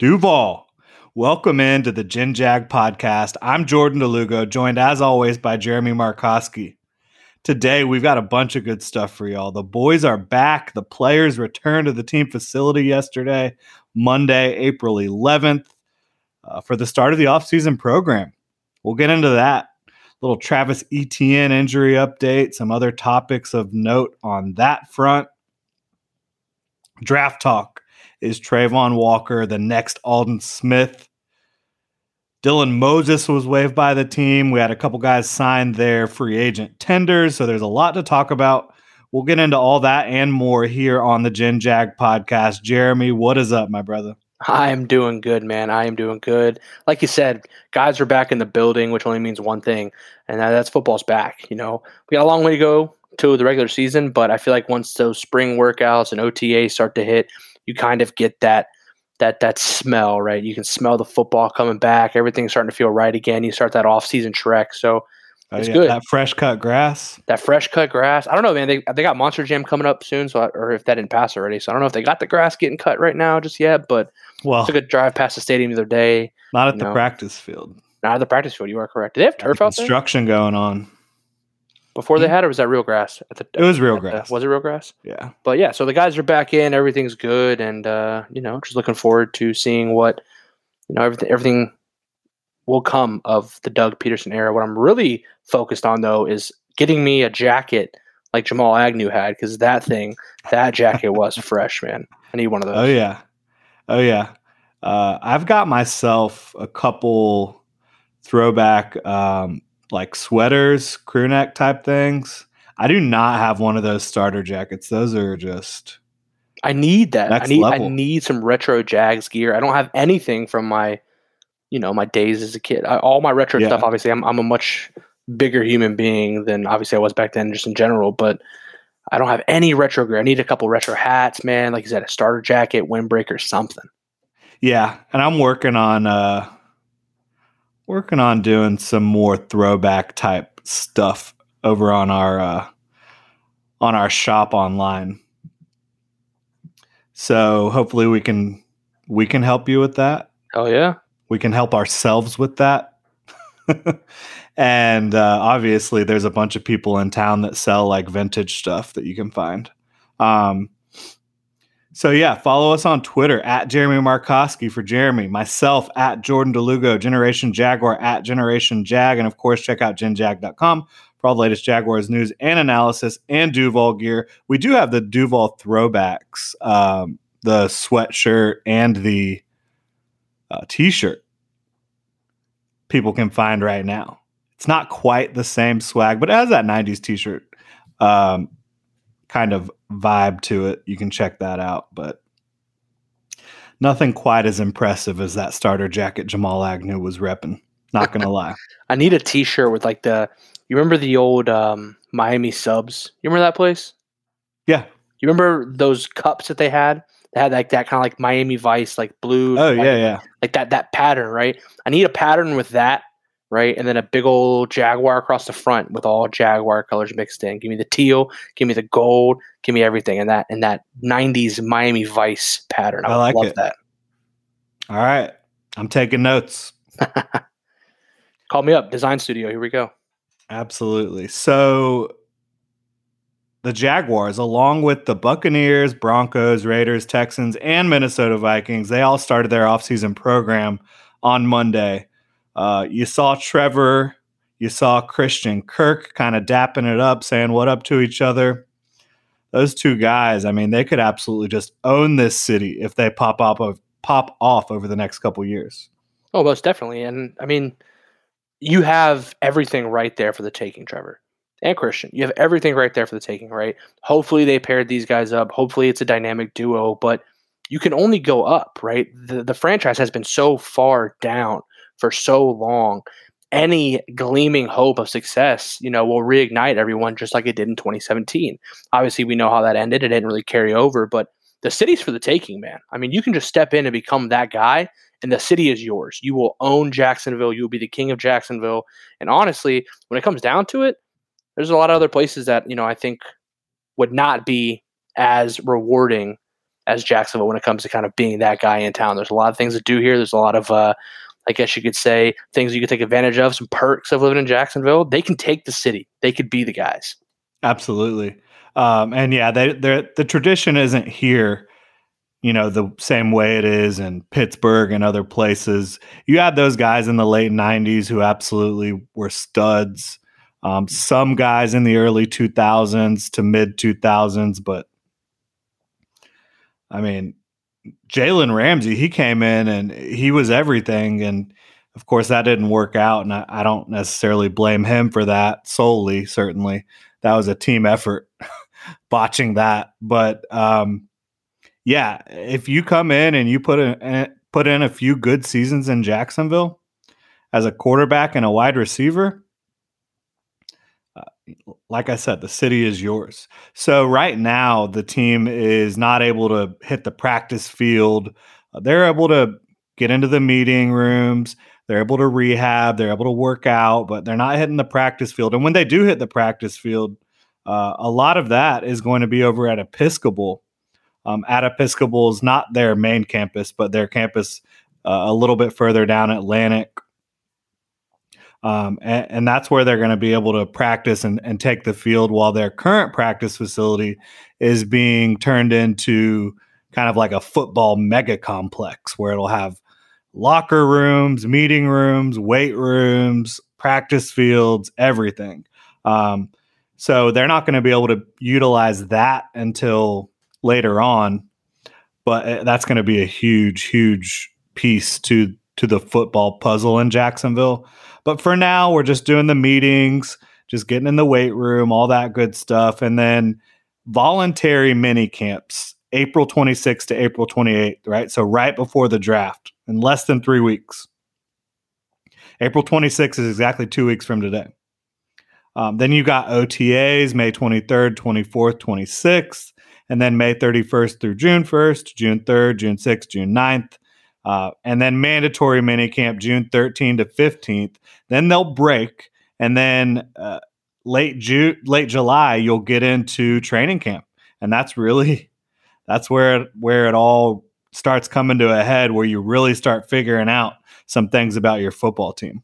Duval, welcome into the Gen Jag podcast. I'm Jordan de Lugo, joined as always by Jeremy Markoski. Today, we've got a bunch of good stuff for y'all. The boys are back. The players returned to the team facility yesterday, Monday, April 11th, uh, for the start of the offseason program. We'll get into that. Little Travis Etienne injury update, some other topics of note on that front. Draft talk. Is Travon Walker the next Aldon Smith? Dylan Moses was waived by the team. We had a couple guys signed their free agent tenders, so there's a lot to talk about. We'll get into all that and more here on the Gen Jag podcast. Jeremy, what is up, my brother? I am doing good, man. I am doing good. Like you said, guys are back in the building, which only means one thing, and that's football's back. You know, we got a long way to go to the regular season, but I feel like once those spring workouts and OTA start to hit, you kind of get that that that smell, right? You can smell the football coming back. Everything's starting to feel right again. You start that off season trek. So oh, it's yeah, good. That fresh cut grass. That fresh cut grass. I don't know, man. They they got Monster Jam coming up soon, so I, or if that didn't pass already. So I don't know if they got the grass getting cut right now just yet. But well, took a drive past the stadium the other day. Not at the know. practice field. Not at the practice field. You are correct. Do they have turf out there? Construction going on before they had, or was that real grass? At the, it was real grass. The, was it real grass? Yeah. But yeah, so the guys are back in. Everything's good, and uh, you know, just looking forward to seeing what you know everything everything will come of the Doug Pederson era. What I'm really focused on though is getting me a jacket like Jamal Agnew had because that thing, that jacket was fresh, man. I need one of those. Oh yeah, oh yeah. Uh, I've got myself a couple throwback um, like sweaters, crew neck type things. I do not have one of those starter jackets. Those are just I need that. I need level. I need some retro Jags gear. I don't have anything from my you know, my days as a kid. I, all my retro yeah. stuff obviously I'm I'm a much bigger human being than obviously I was back then just in general, but I don't have any retro gear. I need a couple retro hats, man. Like you said, a starter jacket, windbreaker, something. Yeah, and I'm working on uh working on doing some more throwback type stuff over on our uh, on our shop online. So hopefully we can we can help you with that. Oh yeah, we can help ourselves with that. and uh, obviously, there's a bunch of people in town that sell like vintage stuff that you can find. Um, so yeah, follow us on Twitter at Jeremy Markoski for Jeremy, myself at Jordan de Lugo, Generation Jaguar at Generation Jag, and of course check out genjag.com for all the latest Jaguars news and analysis and Duval gear. We do have the Duval throwbacks, um, the sweatshirt and the uh, t-shirt. People can find right now. It's not quite the same swag, but it has that '90s t-shirt. Um, kind of vibe to it. You can check that out, but nothing quite as impressive as that starter jacket Jamal Agnew was repping. Not gonna lie. I need a T-shirt with like the. You remember the old um, Miami Subs? You remember that place? Yeah. You remember those cups that they had? They had like that kind of like Miami Vice, like blue. Oh like, yeah, yeah. Like that that pattern, right? I need a pattern with that right? And then a big old jaguar across the front with all jaguar colors mixed in. Give me the teal, give me the gold, give me everything in that in that '90s Miami Vice pattern. I, I like love it. that. All right, I'm taking notes. Call me up, Design Studio. Here we go. Absolutely. So the Jaguars, along with the Buccaneers, Broncos, Raiders, Texans, and Minnesota Vikings, they all started their offseason program on Monday. Uh, you saw Trevor, you saw Christian Kirk kind of dapping it up, saying what up to each other. Those two guys, I mean, they could absolutely just own this city if they pop up of pop off over the next couple years. Oh, most definitely. And I mean, you have everything right there for the taking, Trevor and Christian. You have everything right there for the taking, right? Hopefully they paired these guys up. Hopefully it's a dynamic duo, but you can only go up, right? The, the franchise has been so far down for so long. Any gleaming hope of success, you know, will reignite everyone just like it did in 2017. Obviously, we know how that ended. It didn't really carry over, but the city's for the taking, man. I mean, you can just step in and become that guy, and the city is yours. You will own Jacksonville. You will be the king of Jacksonville. And honestly, when it comes down to it, there's a lot of other places that, you know, I think would not be as rewarding as Jacksonville when it comes to kind of being that guy in town. There's a lot of things to do here. There's a lot of, uh, I guess you could say, things you could take advantage of, some perks of living in Jacksonville. They can take the city. They could be the guys. Absolutely. Um, and yeah, they, the tradition isn't here, you know, the same way it is in Pittsburgh and other places. You had those guys in the late 90s who absolutely were studs. Um, some guys in the early 2000s to mid 2000s, but I mean, Jalen Ramsey, he came in and he was everything. And of course, that didn't work out. And I, I don't necessarily blame him for that solely, certainly. That was a team effort botching that. But um, yeah, if you come in and you put in, put in a few good seasons in Jacksonville as a quarterback and a wide receiver, like I said, the city is yours. So right now, the team is not able to hit the practice field. Uh, they're able to get into the meeting rooms. They're able to rehab. They're able to work out, but they're not hitting the practice field. And when they do hit the practice field, uh, a lot of that is going to be over at Episcopal. Um, at Episcopal is not their main campus, but their campus uh, a little bit further down Atlantic um, and, and, that's where they're going to be able to practice and, and take the field while their current practice facility is being turned into kind of like a football mega complex where it'll have locker rooms, meeting rooms, weight rooms, practice fields, everything. Um, so they're not going to be able to utilize that until later on, but uh, that's going to be a huge, huge piece to to the football puzzle in Jacksonville. But for now, we're just doing the meetings, just getting in the weight room, all that good stuff. And then voluntary mini camps, April 26th to April 28th, right? So right before the draft in less than three weeks. April 26th is exactly two weeks from today. Um, then you got OTAs May 23rd, 24th, 26th, and then May 31st through June 1st, June 3rd, June 6th, June 9th. Uh, and then mandatory minicamp June 13 to 15th. Then they'll break, and then uh, late June, late July, you'll get into training camp, and that's really that's where it, where it all starts coming to a head, where you really start figuring out some things about your football team.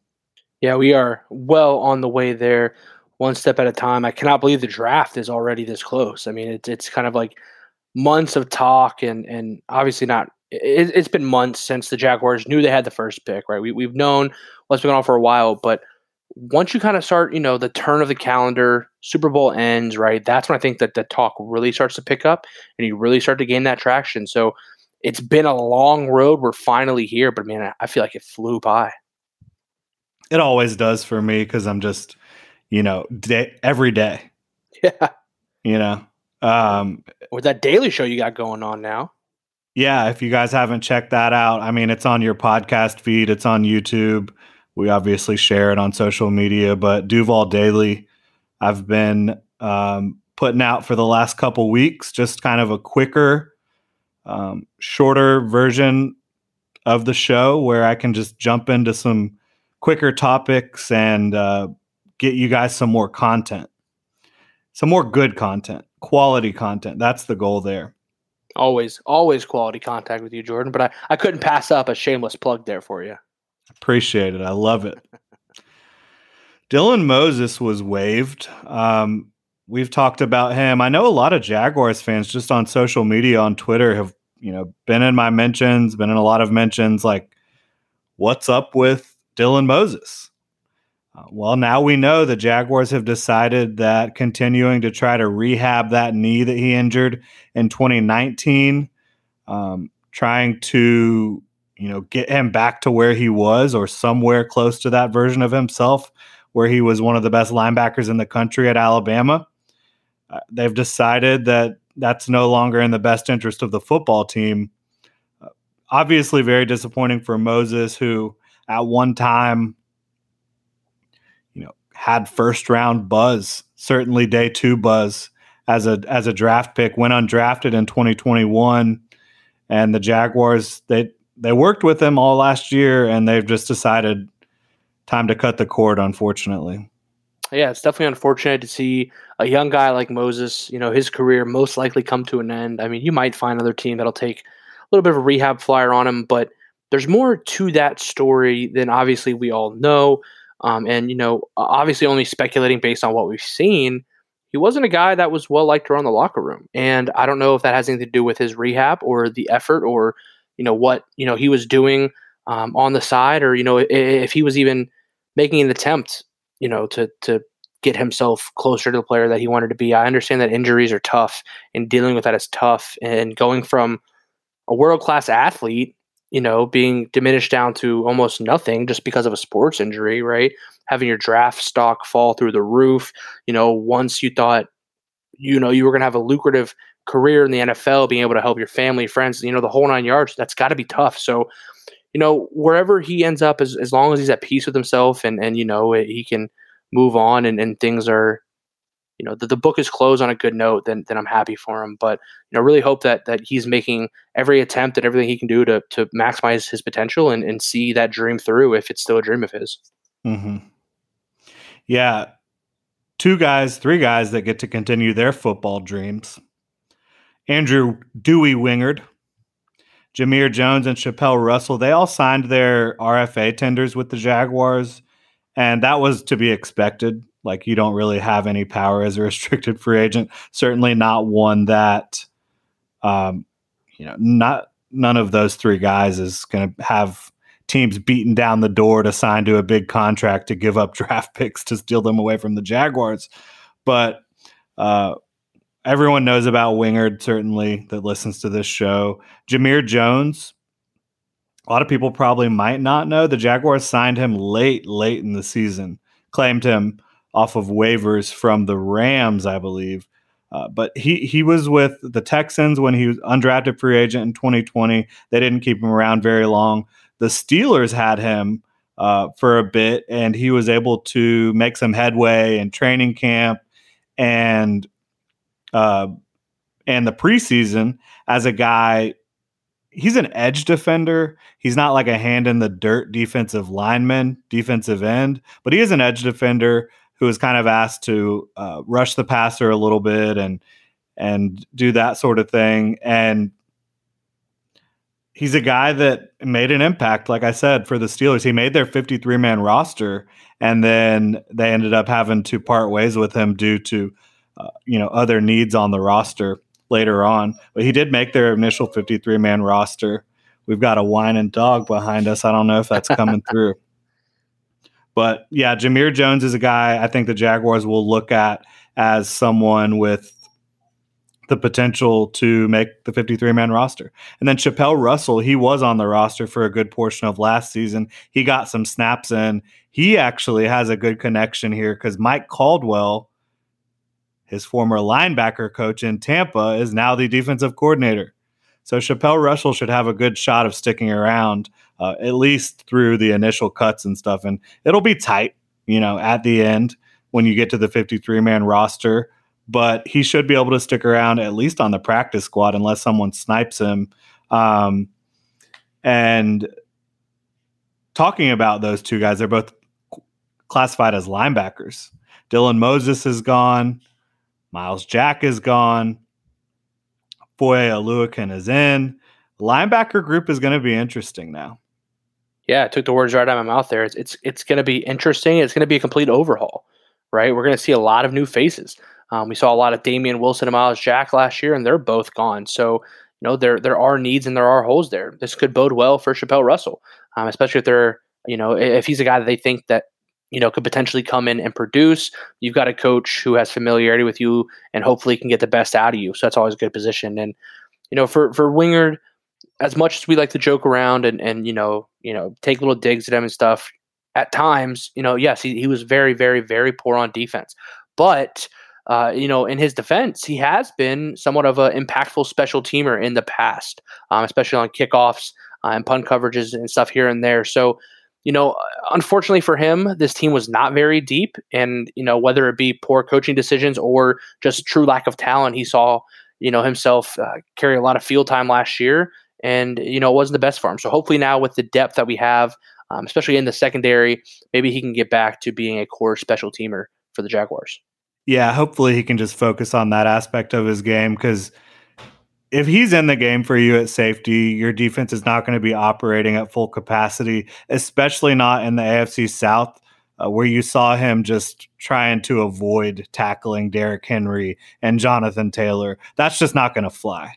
Yeah, we are well on the way there, one step at a time. I cannot believe the draft is already this close. I mean, it's it's kind of like months of talk and and obviously not it, has been months since the Jaguars knew they had the first pick, right? We, we've known what's been going on for a while, but once you kind of start, you know, the turn of the calendar, Super Bowl ends, right? That's when I think that the talk really starts to pick up and you really start to gain that traction. So it's been a long road. We're finally here, but man, I feel like it flew by. It always does for me because I'm just, you know, day, every day. Yeah. You know, um, or that daily show you got going on now yeah, if you guys haven't checked that out, I mean, it's on your podcast feed, it's on YouTube. We obviously share it on social media, but Duval Daily, I've been um, putting out for the last couple weeks, just kind of a quicker, um, shorter version of the show where I can just jump into some quicker topics and uh, get you guys some more content, some more good content, quality content. That's the goal there. Always, always quality contact with you, Jordan. But I, I couldn't pass up a shameless plug there for you. Appreciate it. I love it. Dylan Moses was waived. Um, we've talked about him. I know a lot of Jaguars fans just on social media, on Twitter, have you know been in my mentions, been in a lot of mentions. Like, what's up with Dylan Moses? Uh, well, now we know the Jaguars have decided that continuing to try to rehab that knee that he injured in 2019, um, trying to you know get him back to where he was or somewhere close to that version of himself, where he was one of the best linebackers in the country at Alabama. Uh, they've decided that that's no longer in the best interest of the football team. obviously very disappointing for Moses, who at one time, had first round buzz, certainly day two buzz as a as a draft pick, went undrafted in 2021, and the Jaguars they they worked with him all last year, and they've just decided time to cut the cord, unfortunately. Yeah, it's definitely unfortunate to see a young guy like Moses, you know, his career most likely come to an end. I mean, you might find another team that'll take a little bit of a rehab flyer on him, but there's more to that story than obviously we all know. Um, and, you know, obviously only speculating based on what we've seen, he wasn't a guy that was well liked around the locker room. And I don't know if that has anything to do with his rehab or the effort or, you know, what, you know, he was doing um, on the side or, you know, if he was even making an attempt, you know, to, to get himself closer to the player that he wanted to be. I understand that injuries are tough and dealing with that is tough. And going from a world class athlete, you know, being diminished down to almost nothing just because of a sports injury, right? Having your draft stock fall through the roof. You know, once you thought, you know, you were going to have a lucrative career in the NFL, being able to help your family, friends, you know, the whole nine yards, that's got to be tough. So, you know, wherever he ends up, as, as long as he's at peace with himself and, and you know, he can move on and, and things are, you know the, the book is closed on a good note, then then I'm happy for him. But you know, really hope that that he's making every attempt and everything he can do to to maximize his potential and, and see that dream through if it's still a dream of his. Mm-hmm. Yeah, two guys, three guys that get to continue their football dreams. Andrew Dewey Wingard, Jamir Jones, and Chapelle Russell, they all signed their RFA tenders with the Jaguars, and that was to be expected. Like you don't really have any power as a restricted free agent. Certainly not one that, um, you know, not none of those three guys is going to have teams beating down the door to sign to a big contract to give up draft picks to steal them away from the Jaguars. But uh, everyone knows about Wingard, certainly that listens to this show. Jamir Jones. A lot of people probably might not know the Jaguars signed him late, late in the season, claimed him off of waivers from the Rams, I believe. Uh, but he he was with the Texans when he was undrafted free agent in 2020. They didn't keep him around very long. The Steelers had him uh, for a bit, and he was able to make some headway in training camp and uh, and the preseason as a guy. He's an edge defender. He's not like a hand in the dirt defensive lineman, defensive end, but he is an edge defender who was kind of asked to uh, rush the passer a little bit and and do that sort of thing. And he's a guy that made an impact, like I said, for the Steelers. He made their 53 man roster, and then they ended up having to part ways with him due to uh, you know other needs on the roster later on. But he did make their initial 53 man roster. We've got a whining dog behind us. I don't know if that's coming through. But yeah, Jamir Jones is a guy I think the Jaguars will look at as someone with the potential to make the 53 man roster. And then Chapelle Russell, he was on the roster for a good portion of last season. He got some snaps in. He actually has a good connection here because Mike Caldwell, his former linebacker coach in Tampa, is now the defensive coordinator. So Chapelle Russell should have a good shot of sticking around uh, at least through the initial cuts and stuff. And it'll be tight, you know, at the end when you get to the 53 man roster. But he should be able to stick around at least on the practice squad unless someone snipes him. Um, and talking about those two guys, they're both classified as linebackers. Dylan Moses is gone. Myles Jack is gone. Foye Oluokun is in. Linebacker group is going to be interesting now. Yeah, I took the words right out of my mouth there. It's it's, it's going to be interesting. It's going to be a complete overhaul, right? We're going to see a lot of new faces. Um, we saw a lot of Damien Wilson and Myles Jack last year, and they're both gone. So you know there there are needs and there are holes there. This could bode well for Chapelle Russell, um, especially if they're you know if he's a guy that they think that you know could potentially come in and produce. You've got a coach who has familiarity with you and hopefully can get the best out of you. So that's always a good position. And you know for for Wingard, as much as we like to joke around and and you know you know take little digs at him and stuff, at times you know yes he, he was very very very poor on defense, but uh, you know in his defense he has been somewhat of an impactful special teamer in the past, um, especially on kickoffs. uh, and punt coverages and stuff here and there. So, you know, unfortunately for him, this team was not very deep. And, you know, whether it be poor coaching decisions or just true lack of talent, he saw, you know, himself uh, carry a lot of field time last year. And, you know, it wasn't the best for him. So hopefully now with the depth that we have, um, especially in the secondary, maybe he can get back to being a core special teamer for the Jaguars. Yeah, hopefully he can just focus on that aspect of his game because if he's in the game for you at safety, your defense is not going to be operating at full capacity, especially not in the AFC South, uh, where you saw him just trying to avoid tackling Derrick Henry and Jonathan Taylor. That's just not going to fly.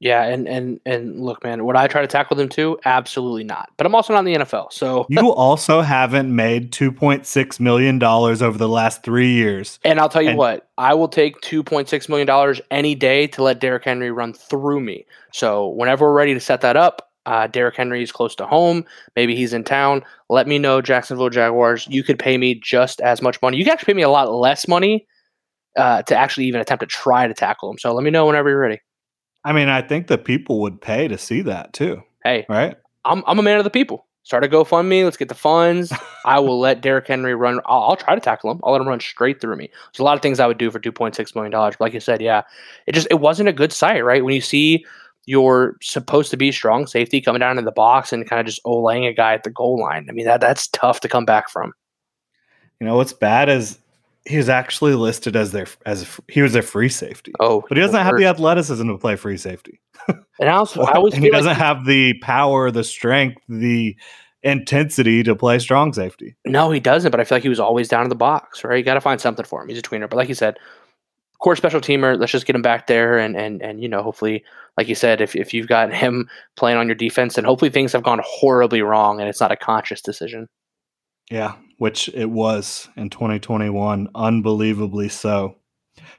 Yeah, and and and look, man, would I try to tackle them too? Absolutely not. But I'm also not in the NFL, so you also haven't made two point six million dollars over the last three years. And I'll tell you and- what, I will take two point six million dollars any day to let Derrick Henry run through me. So whenever we're ready to set that up, uh, Derrick Henry is close to home. Maybe he's in town. Let me know, Jacksonville Jaguars. You could pay me just as much money. You can actually pay me a lot less money uh, to actually even attempt to try to tackle him. So let me know whenever you're ready. I mean, I think the people would pay to see that too. Hey, right? I'm I'm a man of the people. Start a GoFundMe. Let's get the funds. I will let Derrick Henry run. I'll, I'll, try to tackle him. I'll let him run straight through me. There's a lot of things I would do for 2.6 million dollars. Like you said, yeah, it just it wasn't a good sight, right? When you see your supposed to be strong safety coming down in the box and kind of just olaying a guy at the goal line. I mean that that's tough to come back from. You know what's bad is he was actually listed as their as a, he was their free safety. Oh, but he doesn't have the athleticism to play free safety. And also, I and he doesn't like have the power, the strength, the intensity to play strong safety. No, he doesn't. But I feel like he was always down in the box. Right, you got to find something for him. He's a tweener, but like you said, core special teamer. Let's just get him back there, and and and you know, hopefully, like you said, if if you've got him playing on your defense, and hopefully things have gone horribly wrong, and it's not a conscious decision. Yeah, which it was in 2021, unbelievably so.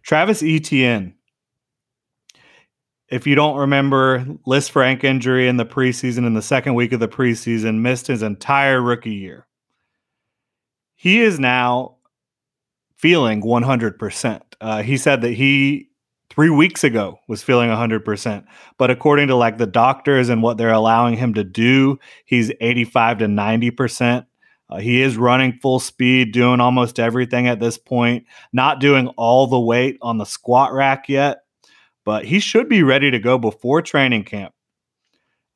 Travis Etienne. If you don't remember, Lisfranc injury in the preseason, in the second week of the preseason, missed his entire rookie year. He is now feeling 100%. Uh, he said that he three weeks ago was feeling 100% but according to like the doctors and what they're allowing him to do he's 85 to 90% uh, he is running full speed, doing almost everything at this point, not doing all the weight on the squat rack yet, but he should be ready to go before training camp.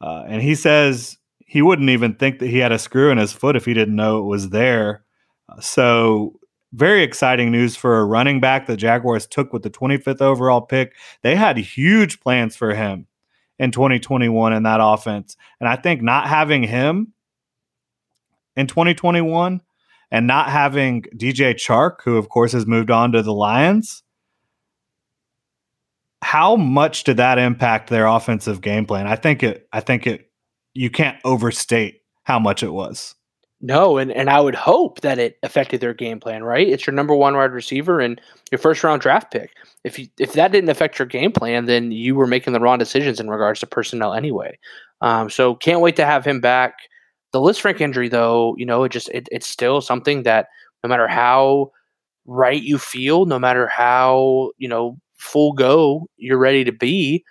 Uh, and he says he wouldn't even think that he had a screw in his foot if he didn't know it was there. Uh, so, very exciting news for a running back the Jaguars took with the 25th overall pick. They had huge plans for him in 2021 in that offense. And I think not having him in 2021 and not having DJ Chark, who of course has moved on to the Lions, how much did that impact their offensive game plan? I think it I think it you can't overstate how much it was. No, and, and I would hope that it affected their game plan, right? It's your number one wide receiver and your first round draft pick. If you if that didn't affect your game plan, then you were making the wrong decisions in regards to personnel anyway. Um, so can't wait to have him back. The Lisfranc injury, though, you know, it just it, it's still something that no matter how right you feel, no matter how you know full go you're ready to be,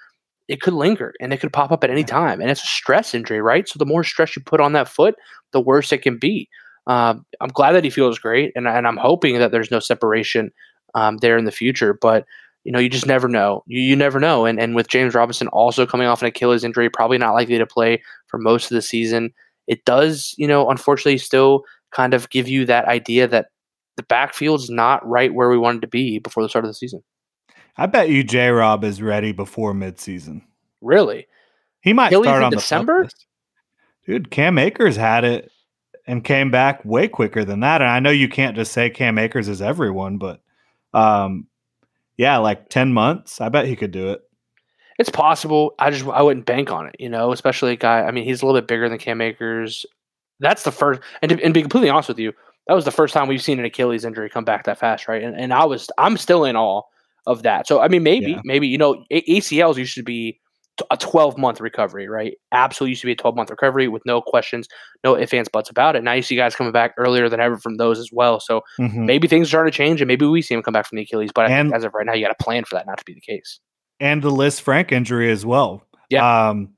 it could linger and it could pop up at any time. And it's a stress injury, right? So the more stress you put on that foot, the worse it can be. Um, I'm glad that he feels great, and, and I'm hoping that there's no separation um, there in the future. But you know, you just never know. You, you never know. And and with James Robinson also coming off an Achilles injury, probably not likely to play for most of the season it does, you know, unfortunately still kind of give you that idea that the backfield's not right where we wanted to be before the start of the season. I bet you J Rob is ready before midseason. Really? He might Achilles start on December. Dude, Cam Akers had it and came back way quicker than that. And I know you can't just say Cam Akers is everyone, but um, yeah, like 10 months. I bet he could do it. It's possible. I just I wouldn't bank on it, you know, especially a guy. I mean, he's a little bit bigger than Cam Akers. That's the first, and to and be completely honest with you, that was the first time we've seen an Achilles injury come back that fast, right? And and I was I'm still in awe of that. So I mean, maybe yeah. maybe you know ACLs used to be a 12 month recovery, right? Absolutely used to be a 12 month recovery with no questions, no ifs, ands, buts about it. Now you see guys coming back earlier than ever from those as well. So mm-hmm. maybe things are starting to change and maybe we see him come back from the Achilles. But and, as of right now, you got to plan for that not to be the case and the Lisfranc injury as well. Yeah. Um,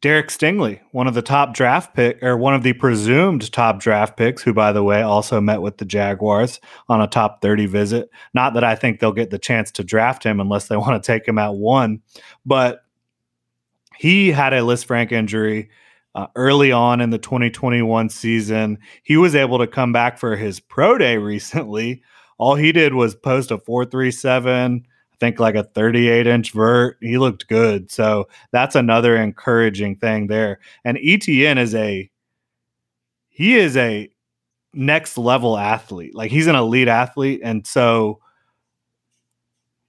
Derek Stingley, one of the top draft pick or one of the presumed top draft picks, who by the way also met with the Jaguars on a top 30 visit. Not that I think they'll get the chance to draft him unless they want to take him at one, but he had a Lisfranc injury uh, early on in the 2021 season. He was able to come back for his pro day recently. All he did was post a 437 think like a 38 inch vert. He looked good. So that's another encouraging thing there. And Etienne is a he is a next level athlete. Like he's an elite athlete. And so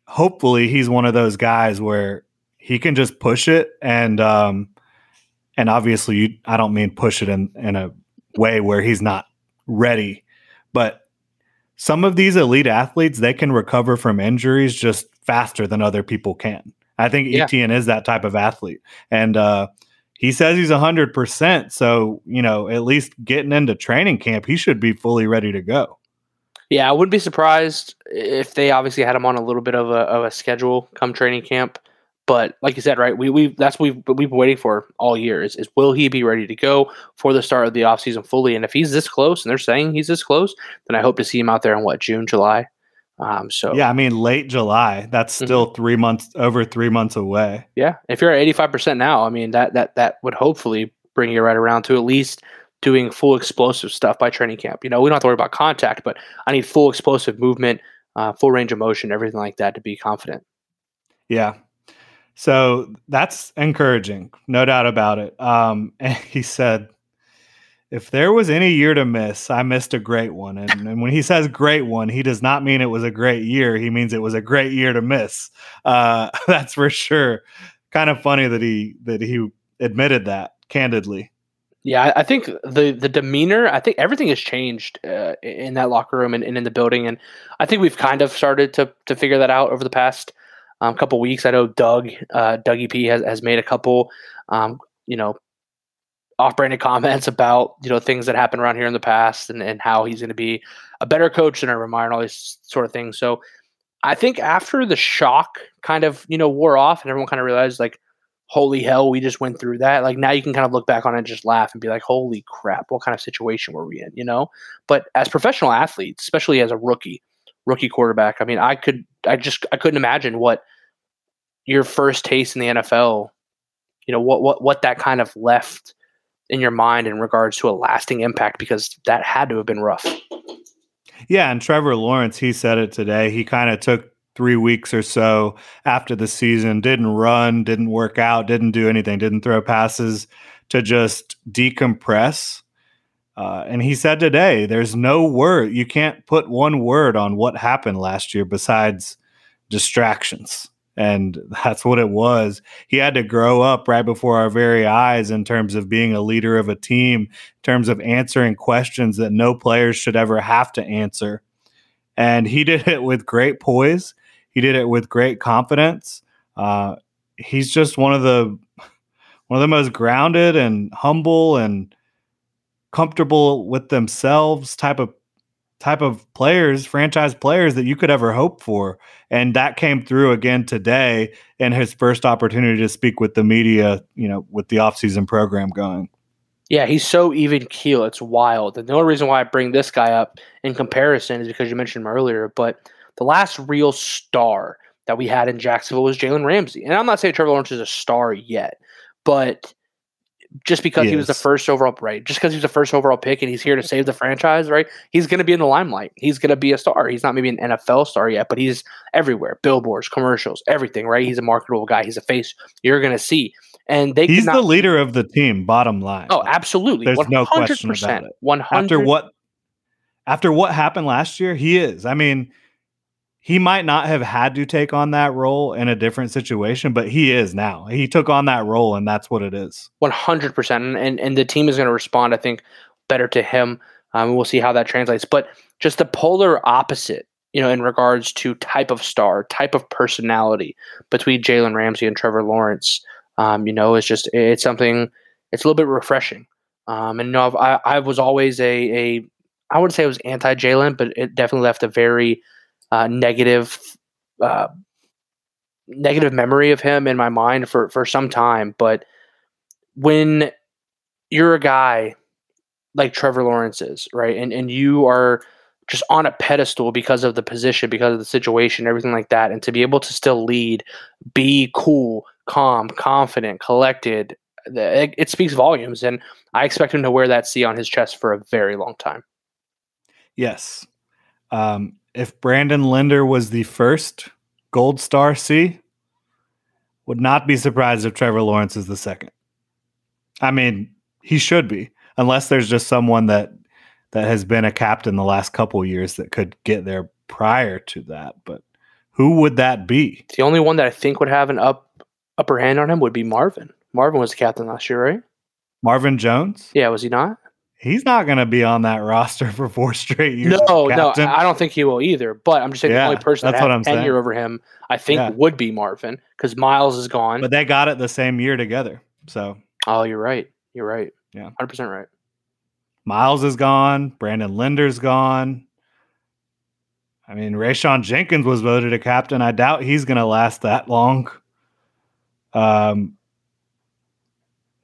hopefully he's one of those guys where he can just push it and um and obviously you, I don't mean push it in in a way where he's not ready, but some of these elite athletes they can recover from injuries just faster than other people can. I think yeah. Etienne is that type of athlete, and uh, he says he's hundred percent. So you know, at least getting into training camp, he should be fully ready to go. Yeah, I wouldn't be surprised if they obviously had him on a little bit of a, of a schedule come training camp. But like you said, right, we we that's what we've we've been waiting for all year is, is will he be ready to go for the start of the offseason fully? And if he's this close and they're saying he's this close, then I hope to see him out there in what, June, July. Um, so yeah, I mean late July. That's mm-hmm. still mm-hmm. three months over three months away. Yeah, if you're at eighty five percent now, I mean that that that would hopefully bring you right around to at least doing full explosive stuff by training camp. You know, we don't have to worry about contact, but I need full explosive movement, uh, full range of motion, everything like that to be confident. Yeah, so that's encouraging, no doubt about it. Um, and he said, if there was any year to miss, I missed a great one. And, and, when he says great one, he does not mean it was a great year. He means it was a great year to miss. Uh, that's for sure. Kind of funny that he that he admitted that candidly. Yeah, I think the the demeanor, I think everything has changed uh, in that locker room and, and, in the building, and I think we've kind of started to to figure that out over the past um, couple weeks. I know Doug, uh, Dougie P has, has made a couple, um, you know, off-branded comments about you know things that happened around here in the past and, and how he's going to be a better coach than Urban Meyer and all these sort of things. So I think after the shock kind of you know wore off and everyone kind of realized like, holy hell, we just went through that. Like now you can kind of look back on it and just laugh and be like, holy crap, what kind of situation were we in? You know. But as professional athletes, especially as a rookie, rookie quarterback. I mean, I could, I just, I couldn't imagine what your first taste in the NFL, you know, what, what, what that kind of left in your mind in regards to a lasting impact because that had to have been rough. Yeah. And Trevor Lawrence, he said it today. He kind of took three weeks or so after the season, didn't run, didn't work out, didn't do anything, didn't throw passes to just decompress uh, and he said today, there's no word. You can't put one word on what happened last year besides distractions. And that's what it was. He had to grow up right before our very eyes in terms of being a leader of a team, in terms of answering questions that no players should ever have to answer. And he did it with great poise. He did it with great confidence. Uh, he's just one of the one of the most grounded and humble and comfortable with themselves type of type of players, franchise players that you could ever hope for. And that came through again today in his first opportunity to speak with the media, you know, with the offseason program going. Yeah, he's so even keel. It's wild. And the only reason why I bring this guy up in comparison is because you mentioned him earlier. But the last real star that we had in Jacksonville was Jalen Ramsey. And I'm not saying Trevor Lawrence is a star yet, but just because he, he was the first overall right just because he's the first overall pick and he's here to save the franchise right he's going to be in the limelight. He's going to be a star. He's not maybe an nfl star yet but he's everywhere. Billboards commercials everything right? He's a marketable guy. He's a face you're going to see. And they he's the leader of the team bottom line. Oh absolutely. There's 100%, no question about it. 100 after what after what happened last year he is. I mean he might not have had to take on that role in a different situation, but he is now. He took on that role, and that's what it is. One hundred percent, and and the team is going to respond. I think better to him. Um, we'll see how that translates. But just the polar opposite, you know, in regards to type of star, type of personality between Jalen Ramsey and Trevor Lawrence. Um, you know, it's just it's something. It's a little bit refreshing. Um, and you know, I I was always a a I wouldn't say it was anti Jalen, but it definitely left a very uh, negative uh, negative memory of him in my mind for for some time. But when you're a guy like Trevor Lawrence is, right, and and you are just on a pedestal because of the position, because of the situation, everything like that, and to be able to still lead, be cool, calm, confident, collected, it, speaks volumes. And I expect him to wear that C on his chest for a very long time. Yes. Um, if Brandon Linder was the first Gold Star C, would not be surprised if Trevor Lawrence is the second. I mean, he should be, unless there's just someone that that has been a captain the last couple years that could get there prior to that. But who would that be? The only one that I think would have an up upper hand on him would be Marvin. Marvin was the captain last year, right? Marvin Jones? Yeah, was he not? He's not going to be on that roster for four straight years. No, no, I don't think he will either. But I'm just saying Yeah, the only person that's that what I'm tenure saying. over him, I think, Yeah. would be Marvin because Myles is gone. But they got it the same year together. So oh, you're right. You're right. Yeah. hundred percent right. Myles is gone. Brandon Linder's gone. I mean, Rayshawn Jenkins was voted a captain. I doubt he's going to last that long. Um,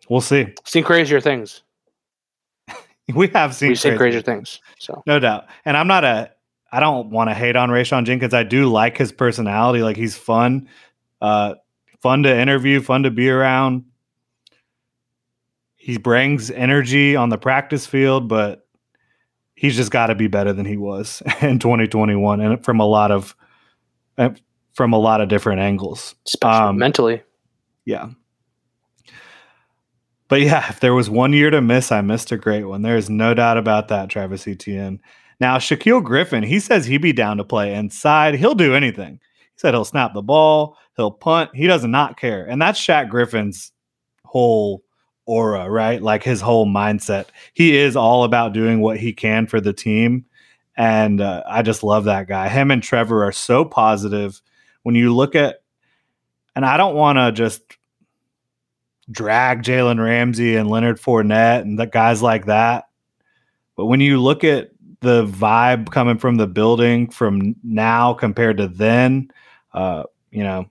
we'll see. Seen crazier things. We have seen, We've seen crazy crazier things. So No doubt. And I'm not a I don't want to hate on Rayshawn Jenkins. I do like his personality. Like he's fun. Uh fun to interview, fun to be around. He brings energy on the practice field, but he's just got to be better than he was in 2021 and from a lot of uh, from a lot of different angles. especially Um, mentally. Yeah. But yeah, if there was one year to miss, I missed a great one. There is no doubt about that, Travis Etienne. Now, Shaquille Griffin, he says he'd be down to play inside. He'll do anything. He said he'll snap the ball, he'll punt. He does not care. And that's Shaq Griffin's whole aura, right? Like his whole mindset. He is all about doing what he can for the team. And uh, I just love that guy. Him and Trevor are so positive. When you look at, and I don't want to just drag Jalen Ramsey and Leonard Fournette and the guys like that. But when you look at the vibe coming from the building from now compared to then, uh, you know,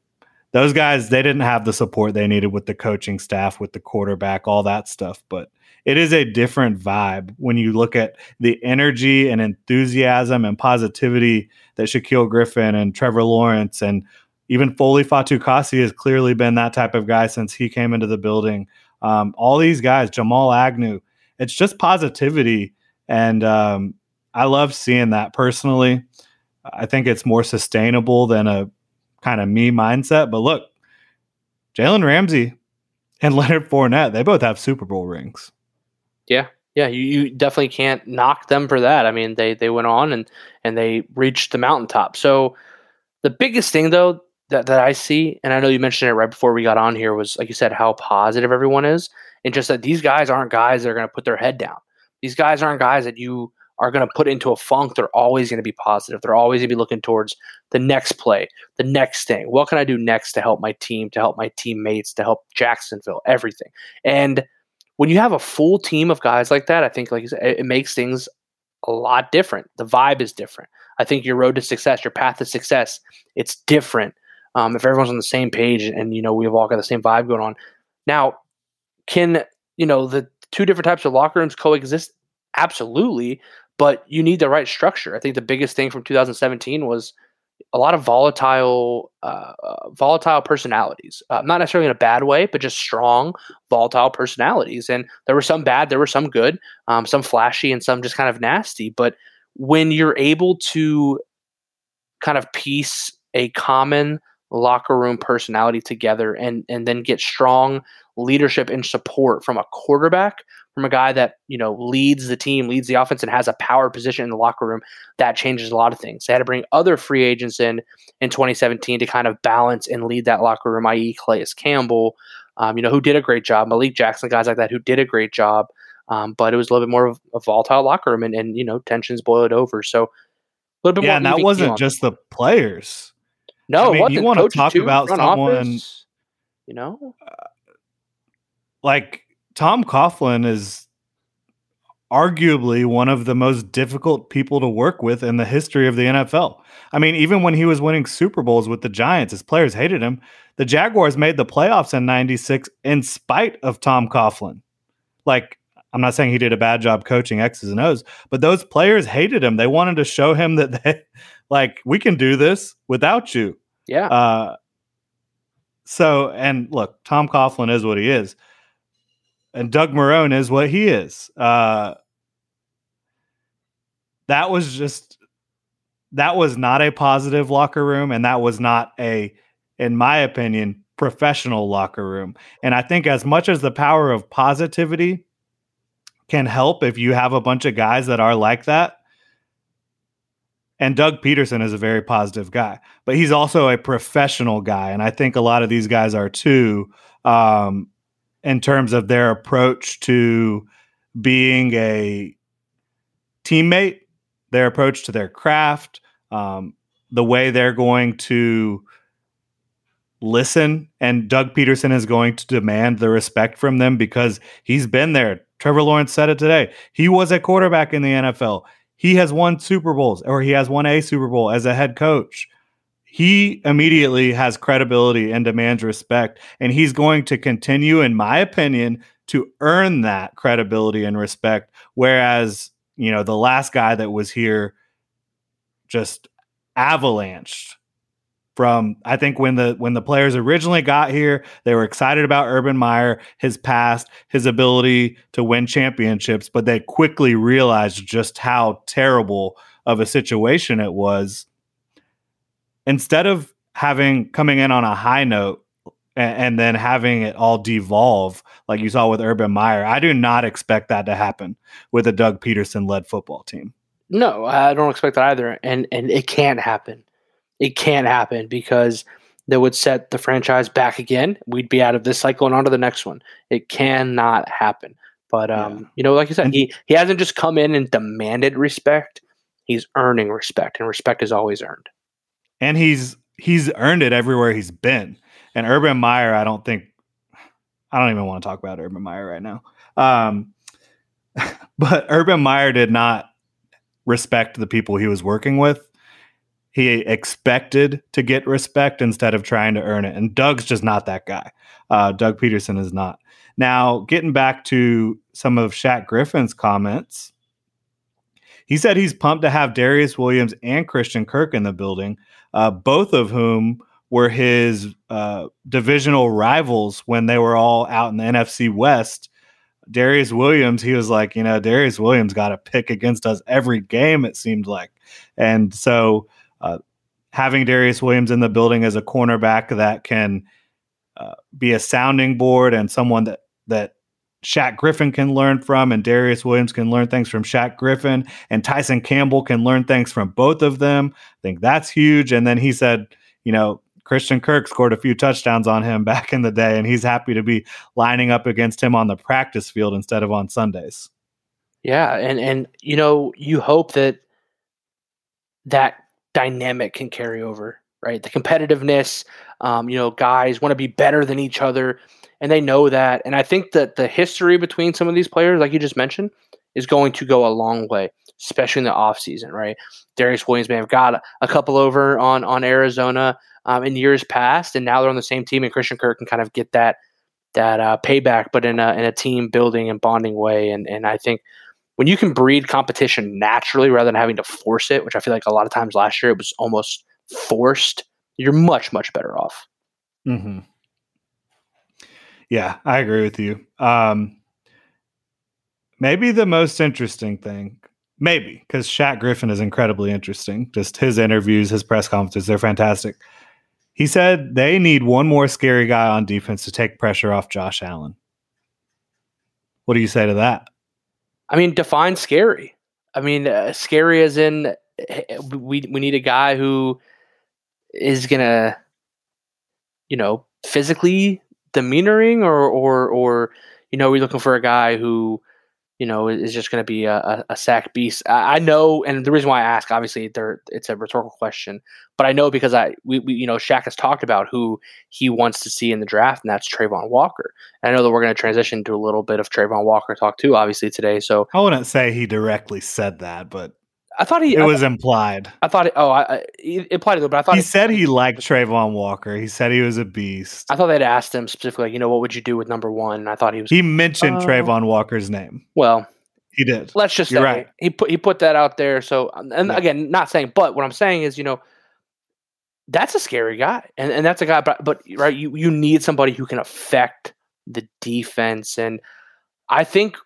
those guys they didn't have the support they needed with the coaching staff, with the quarterback, all that stuff. But it is a different vibe when you look at the energy and enthusiasm and positivity that Shaquille Griffin and Trevor Lawrence and even Foley Fatu Fatukasi has clearly been that type of guy since he came into the building. Um, all these guys, Jamal Agnew, it's just positivity. And um, I love seeing that personally. I think it's more sustainable than a kind of me mindset. But look, Jalen Ramsey and Leonard Fournette, they both have Super Bowl rings. Yeah, yeah, you, you definitely can't knock them for that. I mean, they they went on and and they reached the mountaintop. So the biggest thing though that, that I see, and I know you mentioned it right before we got on here, was like you said, how positive everyone is, and just that these guys aren't guys that are going to put their head down. These guys aren't guys that you are going to put into a funk. They're always going to be positive. They're always going to be looking towards the next play, the next thing. What can I do next to help my team, to help my teammates, to help Jacksonville, everything. And when you have a full team of guys like that, I think like said, it makes things a lot different. The vibe is different. I think your road to success, your path to success, it's different. Um, if everyone's on the same page and you know we've all got the same vibe going on. Now, can you know the two different types of locker rooms coexist? Absolutely, but you need the right structure. I think the biggest thing from 2017 was a lot of volatile, uh, uh, volatile personalities. Uh, not necessarily in a bad way, but just strong, volatile personalities. And there were some bad, there were some good, um, some flashy, and some just kind of nasty. But when you're able to kind of piece a common locker room personality together and and then get strong leadership and support from a quarterback from a guy that you know leads the team leads the offense and has a power position in the locker room that changes a lot of things. They had to bring other free agents in in 2017 to kind of balance and lead that locker room i.e Calais campbell. Um, you know who did a great job malik jackson guys like that who did a great job. Um, but it was a little bit more of a volatile locker room and, and you know tensions boiled over. So a little bit Yeah, more and that wasn't just the players. No, I mean, you wanna talk too, about someone- office, you know, uh, Like Tom Coughlin is arguably one of the most difficult people to work with in the history of the NFL. I mean, even when he was winning Super Bowls with the Giants, his players hated him. The Jaguars made the playoffs in 96 in spite of Tom Coughlin. Like, I'm not saying he did a bad job coaching X's and O's, but those players hated him. They wanted to show him that they, like, we can do this without you. Yeah. Uh, so, and look, Tom Coughlin is what he is, and Doug Marrone is what he is. Uh, that was just that was not a positive locker room, and that was not a, in my opinion, professional locker room. And I think as much as the power of positivity can help if you have a bunch of guys that are like that. And Doug Pederson is a very positive guy, but he's also a professional guy. And I think a lot of these guys are too, um, in terms of their approach to being a teammate, their approach to their craft, um, the way they're going to listen. And Doug Pederson is going to demand the respect from them because he's been there. Trevor Lawrence said it today. He was a quarterback in the NFL. He has won Super Bowls or he has won a Super Bowl as a head coach. He immediately has credibility and demands respect. And he's going to continue, in my opinion, to earn that credibility and respect. Whereas, you know, the last guy that was here just avalanched from I think when the when the players originally got here, they were excited about Urban Meyer, his past, his ability to win championships, but they quickly realized just how terrible of a situation it was. Instead of having coming in on a high note and, and then having it all devolve like you saw with Urban Meyer, I do not expect that to happen with a Doug Pederson led football team. No, I don't expect that either, and and it can't happen. It can't happen because that would set the franchise back again. We'd be out of this cycle and on to the next one. It cannot happen. But um, yeah. you know, like you said, he he hasn't just come in and demanded respect. He's earning respect, and respect is always earned. And he's he's earned it everywhere he's been. And Urban Meyer, I don't think I don't even want to talk about Urban Meyer right now. Um, but Urban Meyer did not respect the people he was working with. He expected to get respect instead of trying to earn it. And Doug's just not that guy. Uh, Doug Pederson is not. Now, getting back to some of Shaq Griffin's comments, he said he's pumped to have Darious Williams and Christian Kirk in the building, uh, both of whom were his uh, divisional rivals when they were all out in the NFC West Darious Williams, he was like, you know, Darious Williams got a pick against us every game, it seemed like. And so having Darious Williams in the building as a cornerback that can uh, be a sounding board and someone that, that Shaq Griffin can learn from, and Darious Williams can learn things from Shaq Griffin, and Tyson Campbell can learn things from both of them. I think that's huge. And then he said, you know, Christian Kirk scored a few touchdowns on him back in the day, and he's happy to be lining up against him on the practice field instead of on Sundays. Yeah, and and you know you hope that that dynamic can carry over, right? The competitiveness, um, you know, guys want to be better than each other, and they know that. And I think that the history between some of these players, like you just mentioned, is going to go a long way, especially in the offseason, right? Darious Williams may have got a, couple over on on Arizona um, in years past, and now they're on the same team, and Christian Kirk can kind of get that that uh, payback, but in a in a team building and bonding way. And and I think when you can breed competition naturally rather than having to force it, which I feel like a lot of times last year it was almost forced, you're much much better off. Mm-hmm. Yeah, I agree with you. Um, maybe the most interesting thing, maybe because Shaq Griffin is incredibly interesting. Just his interviews, his press conferences, they're fantastic. He said they need one more scary guy on defense to take pressure off Josh Allen. What do you say to that? I mean, define scary. I mean, uh, scary as in we we need a guy who is gonna, you know, physically demeanoring, or or or you know, we're looking for a guy who you know, is just going to be a, a, sack beast. I, know, and the reason why I ask, obviously, there it's a rhetorical question, but I know because I, we, we, you know, Shaq has talked about who he wants to see in the draft, and that's Travon Walker. And I know that we're going to transition to a little bit of Travon Walker talk too, obviously today. So I wouldn't say he directly said that, but I thought he. It I was implied. I thought. It, oh, I, I it implied a little, but I thought he said he liked Travon Walker. He said he was a beast. I thought they'd asked him specifically, you know, what would you do with number one? And I thought he was. He mentioned uh, Travon Walker's name. Well, he did. Let's just You're say right. he put he put that out there. So, and yeah. again, not saying, but what I'm saying is, you know, that's a scary guy, and and that's a guy. But but right, you you need somebody who can affect the defense, and I think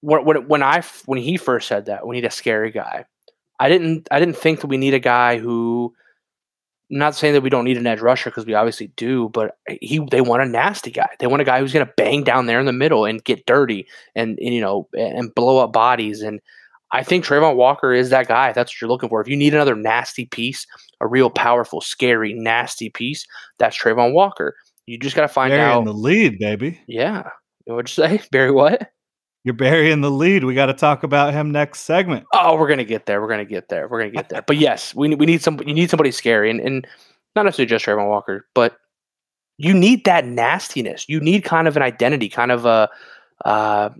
when when when I when he first said that we need a scary guy, I didn't I didn't think that we need a guy who not saying that we don't need an edge rusher because we obviously do, but he they want a nasty guy. They want a guy who's going to bang down there in the middle and get dirty and, and, you know and blow up bodies. And I think Travon Walker is that guy. If that's what you're looking for. If you need another nasty piece, a real powerful, scary, nasty piece, that's Travon Walker. You just got to find Barry out. in the lead, baby. Yeah. What'd you say, Barry? What? You're burying the lead. We got to talk about him next segment. Oh, we're gonna get there. We're gonna get there. We're gonna get there. but yes, we we need some. You need somebody scary, and, and not necessarily just Travon Walker, but you need that nastiness. You need kind of an identity, kind of a. Uh,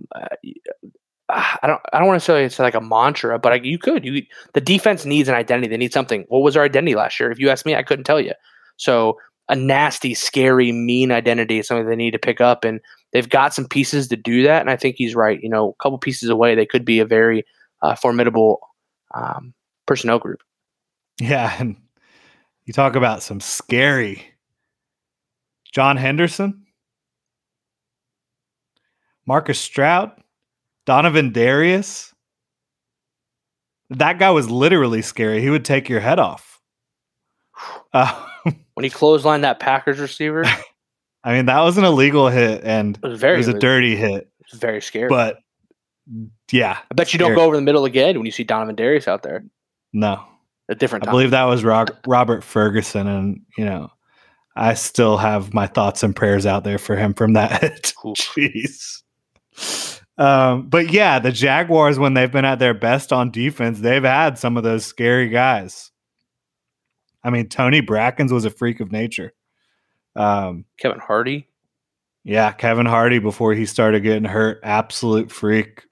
I don't. I don't want to say it's like a mantra, but I, you could. You the defense needs an identity. They need something. What was our identity last year? If you ask me, I couldn't tell you. So a nasty, scary, mean identity is something they need to pick up, and they've got some pieces to do that. And I think he's right. You know, a couple pieces away, they could be a very uh, formidable um, personnel group. Yeah, and you talk about some scary. John Henderson, Marcus Stroud, Donovan Darius. That guy was literally scary. He would take your head off. Uh, when he clotheslined that Packers receiver. I mean, that was an illegal hit, and it was very. It was a dirty hit. It was very scary. But yeah, I bet you scary. don't go over the middle again when you see Donovan Darius out there. No, a different. Time. I believe that was Robert Ferguson, and you know, I still have my thoughts and prayers out there for him from that hit. Jeez. Um, but yeah, the Jaguars, when they've been at their best on defense, they've had some of those scary guys. I mean, Tony Brackens was a freak of nature. Um, Kevin Hardy. Yeah, Kevin Hardy before he started getting hurt, absolute freak.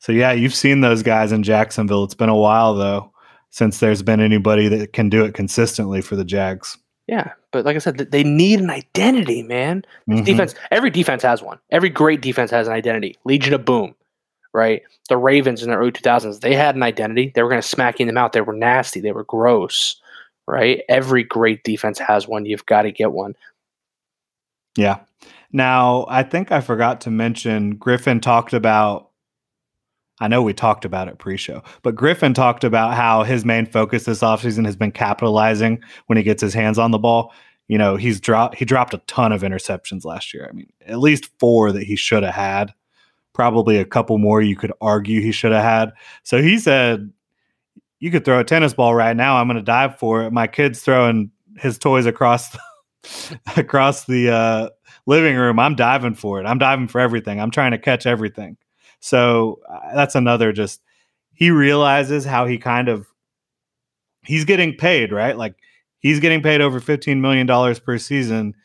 So yeah, you've seen those guys in Jacksonville. It's been a while though since there's been anybody that can do it consistently for the Jags. Yeah, but like I said, they need an identity, man. Mm-hmm. Defense, every defense has one. Every great defense has an identity. Legion of Boom, right? The Ravens in the early 2000s, they had an identity. They were going to smack them out. They were nasty. They were gross right? Every great defense has one. You've got to get one. Yeah. Now, I think I forgot to mention Griffin talked about I know we talked about it pre-show, but Griffin talked about how his main focus this offseason has been capitalizing when he gets his hands on the ball. You know, he's dropped he dropped a ton of interceptions last year. I mean, at least four that he should have had. Probably a couple more you could argue he should have had. So he said you could throw a tennis ball right now. I'm going to dive for it. My kid's throwing his toys across the, across the uh, living room. I'm diving for it. I'm diving for everything. I'm trying to catch everything. So uh, that's another just he realizes how he kind of he's getting paid, right? Like he's getting paid over 15 million dollars per season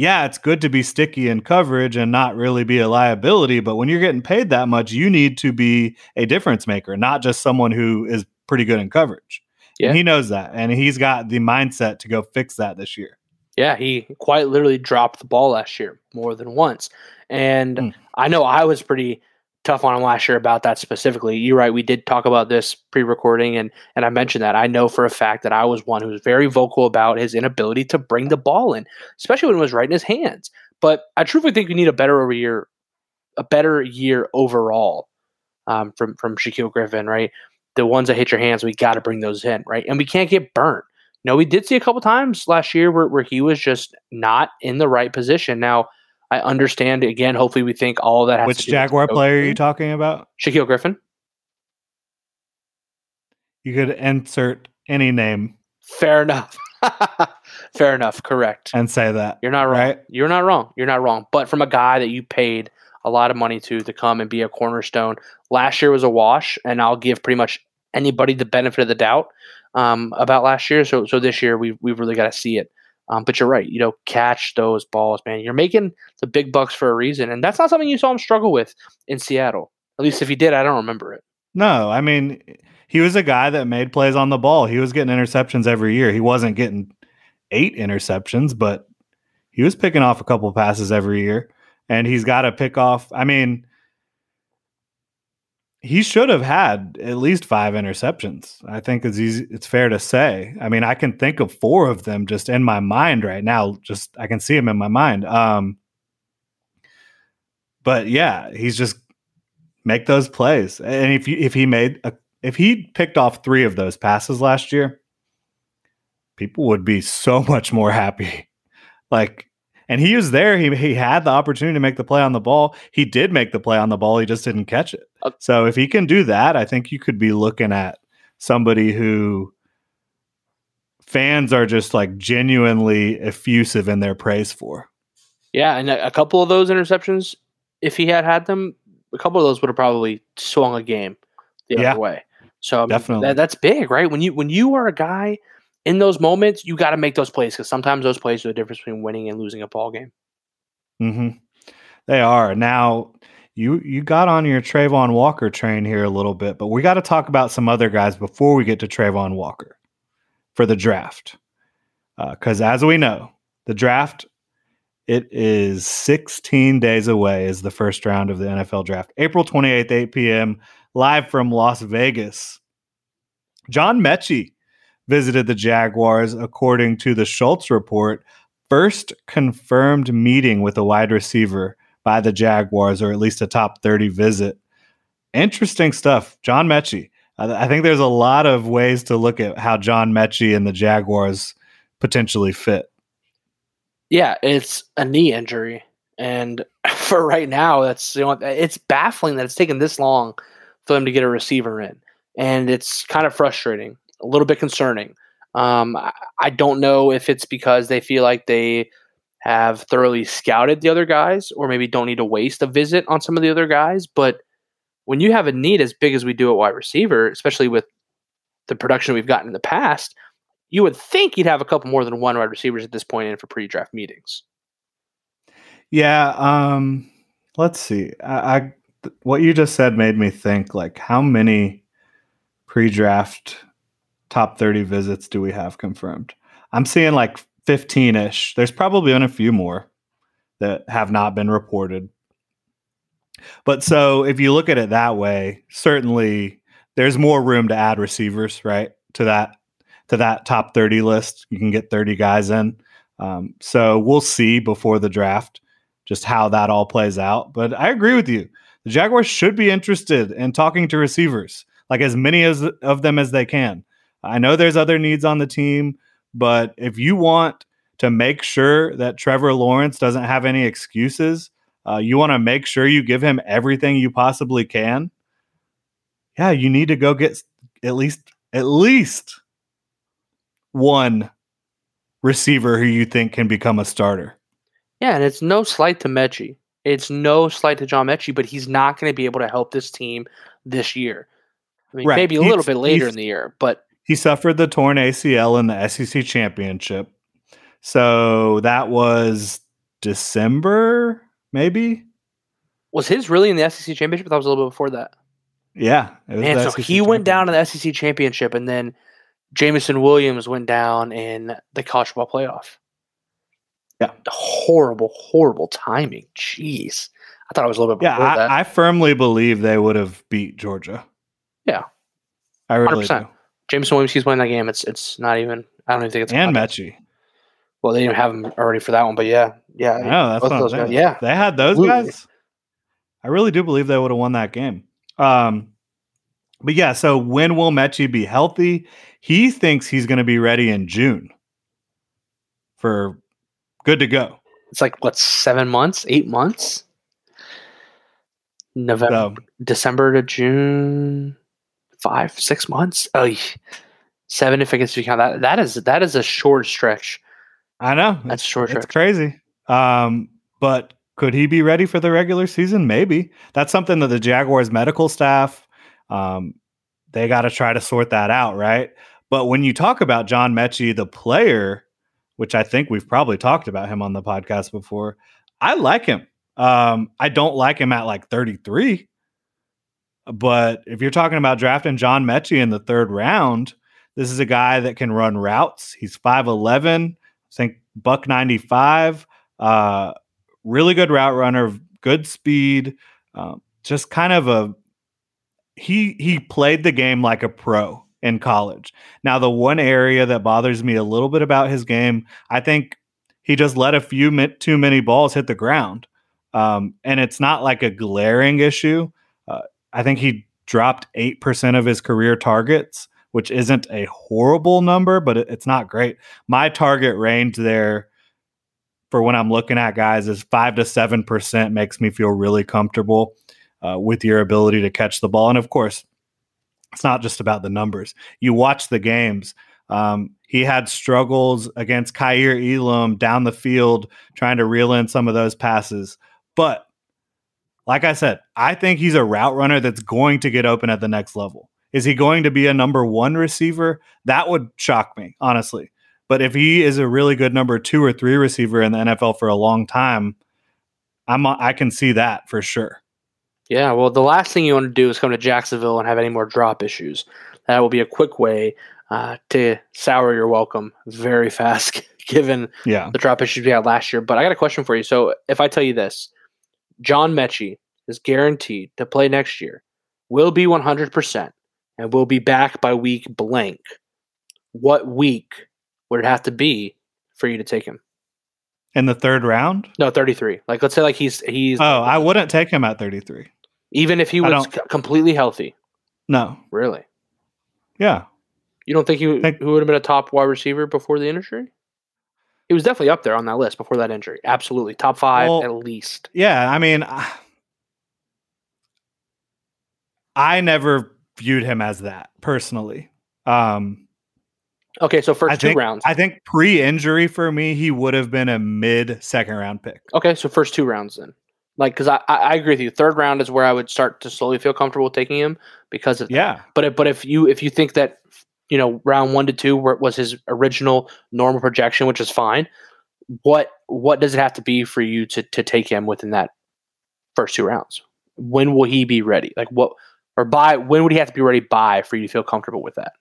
yeah, it's good to be sticky in coverage and not really be a liability. But when you're getting paid that much, you need to be a difference maker, not just someone who is pretty good in coverage. Yeah. And he knows that. And he's got the mindset to go fix that this year. Yeah, he quite literally dropped the ball last year more than once. And mm. I know I was pretty tough on him last year about that specifically. You're right. We did talk about this pre-recording, and and I mentioned that. I know for a fact that I was one who was very vocal about his inability to bring the ball in, especially when it was right in his hands. But I truly think we need a better year, a better year overall um, from from Shaquill Griffin. Right, the ones that hit your hands, we got to bring those in. Right, and we can't get burnt. You know, we did see a couple times last year where, where he was just not in the right position. Now, I understand again. Hopefully, we think all that. Which Jaguar player are you talking about? Shaquill Griffin. You could insert any name. Fair enough. Fair enough. Correct. And say that you're not wrong. Right? You're not wrong. You're not wrong. But from a guy that you paid a lot of money to to come and be a cornerstone. Last year was a wash, and I'll give pretty much anybody the benefit of the doubt um, about last year. So so this year we we've really got to see it. Um, but you're right. You know, catch those balls, man. You're making the big bucks for a reason, and that's not something you saw him struggle with in Seattle. At least if he did, I don't remember it. No, I mean, he was a guy that made plays on the ball. He was getting interceptions every year. He wasn't getting eight interceptions, but he was picking off a couple passes every year. And he's got to pick off. I mean, he should have had at least five interceptions. I think it's easy, it's fair to say. I mean, I can think of four of them just in my mind right now. Just I can see them in my mind. Um, but yeah, he's just make those plays. And if you if he made a, if he picked off three of those passes last year, people would be so much more happy. Like and he was there. He he had the opportunity to make the play on the ball. He did make the play on the ball. He just didn't catch it. Uh, so if he can do that, I think you could be looking at somebody who fans are just like genuinely effusive in their praise for. Yeah, and a, a couple of those interceptions, if he had had them, a couple of those would have probably swung a game the yeah, other way. So I mean, definitely, that, that's big, right? When you when you are a guy in those moments, you got to make those plays because sometimes those plays are the difference between winning and losing a ball game. Mm-hmm. They are now. You you got on your Travon Walker train here a little bit, but we got to talk about some other guys before we get to Travon Walker for the draft. Because uh, as we know, the draft it is 16 days away is the first round of the NFL draft. April 28th, 8 p.m., live from Las Vegas. John Metchie visited the Jaguars, according to the Schultz report. First confirmed meeting with a wide receiver by the Jaguars, or at least a top 30 visit. Interesting stuff. John Metchie. I, think there's a lot of ways to look at how John Metchie and the Jaguars potentially fit. Yeah, it's a knee injury. And for right now, that's you know, it's baffling that it's taken this long for them to get a receiver in. And it's kind of frustrating a little bit concerning. Um, I, don't know if it's because they feel like they have thoroughly scouted the other guys, or maybe don't need to waste a visit on some of the other guys. But when you have a need as big as we do at wide receiver, especially with the production we've gotten in the past, you would think you'd have a couple more than one wide receivers at this point in for pre-draft meetings. Yeah, um, let's see. I, I what you just said made me think like how many pre-draft top 30 visits do we have confirmed? I'm seeing like 15 ish. There's probably been a few more that have not been reported. But so if you look at it that way, certainly there's more room to add receivers, right? To that to that top 30 list. You can get 30 guys in. Um, so we'll see before the draft just how that all plays out. But I agree with you. The Jaguars should be interested in talking to receivers, like as many as of them as they can. I know there's other needs on the team, but if you want to make sure that Trevor Lawrence doesn't have any excuses, uh, you want to make sure you give him everything you possibly can. Yeah, you need to go get at least at least one receiver who you think can become a starter. Yeah, and it's no slight to Metchie. It's no slight to John Metchie, but he's not going to be able to help this team this year. I mean, right. maybe a he's, little bit later in the year, but he suffered the torn ACL in the SEC championship. So that was December, maybe. Was his really in the SEC championship? That was a little bit before that. Yeah. And so he went down to the SEC championship, and then Jameson Williams went down in the college football playoff. Yeah. Horrible, horrible timing. Jeez. I thought it was a little bit Yeah, I, I, firmly believe they would have beat Georgia. Yeah. I really 100%. do. Jameson Williams, he's playing that game. It's it's not even. I don't even think it's and Metchie. Well, they didn't have him already for that one, but yeah, yeah. No, that's what those guys, Yeah, they had those guys. I really do believe they would have won that game. Um, but yeah, so when will Metchie be healthy? He thinks he's going to be ready in June for good to go. It's like what seven months, eight months, November, so, December to June five, six months. Oh, seven if I guess you count that. That is that is a short stretch. I know that's short. It's crazy. Um, but could he be ready for the regular season? Maybe. That's something that the Jaguars medical staff, um, they got to try to sort that out, right? But when you talk about John Metchie, the player, which I think we've probably talked about him on the podcast before, I like him. Um, I don't like him at like 33. But if you're talking about drafting John Metchie in the third round, this is a guy that can run routes. He's 5'11, I think buck 95. Uh, really good route runner, good speed, um, just kind of a he he played the game like a pro in college. Now the one area that bothers me a little bit about his game, I think he just let a few too many balls hit the ground. Um, and it's not like a glaring issue. I think he dropped 8% of his career targets, which isn't a horrible number, but it, it's not great. My target range there for when I'm looking at guys is five to seven percent makes me feel really comfortable uh, with your ability to catch the ball. And of course, it's not just about the numbers. You watch the games. Um, he had struggles against Kaiir Elam down the field, trying to reel in some of those passes. But like I said, I think he's a route runner that's going to get open at the next level. Is he going to be a number one receiver? That would shock me, honestly. But if he is a really good number two or three receiver in the NFL for a long time, I'm I can see that for sure. Yeah, well, the last thing you want to do is come to Jacksonville and have any more drop issues. That will be a quick way uh, to sour your welcome very fast, given yeah. the drop issues we had last year. But I got a question for you. So if I tell you this, John Metchie is guaranteed to play next year, will be 100%, and will be back by week blank. What week would it have to be for you to take him? In the third round? No, 33. Like let's say like he's he's Oh, I wouldn't take him at 33. Even if he was c- completely healthy. No. Really? Yeah. You don't think he, think, he would have been a top wide receiver before the injury? He was definitely up there on that list before that injury. Absolutely. Top 5 well, at least. Yeah, I mean I never viewed him as that personally. Um Okay, so first I two think, rounds. I think pre-injury for me, he would have been a mid second round pick. Okay, so first two rounds then. Like, because I, I agree with you. Third round is where I would start to slowly feel comfortable taking him because of yeah. But if, but if you if you think that you know round one to two was his original normal projection, which is fine, what what does it have to be for you to to take him within that first two rounds? When will he be ready? Like what or by when would he have to be ready by for you to feel comfortable with that?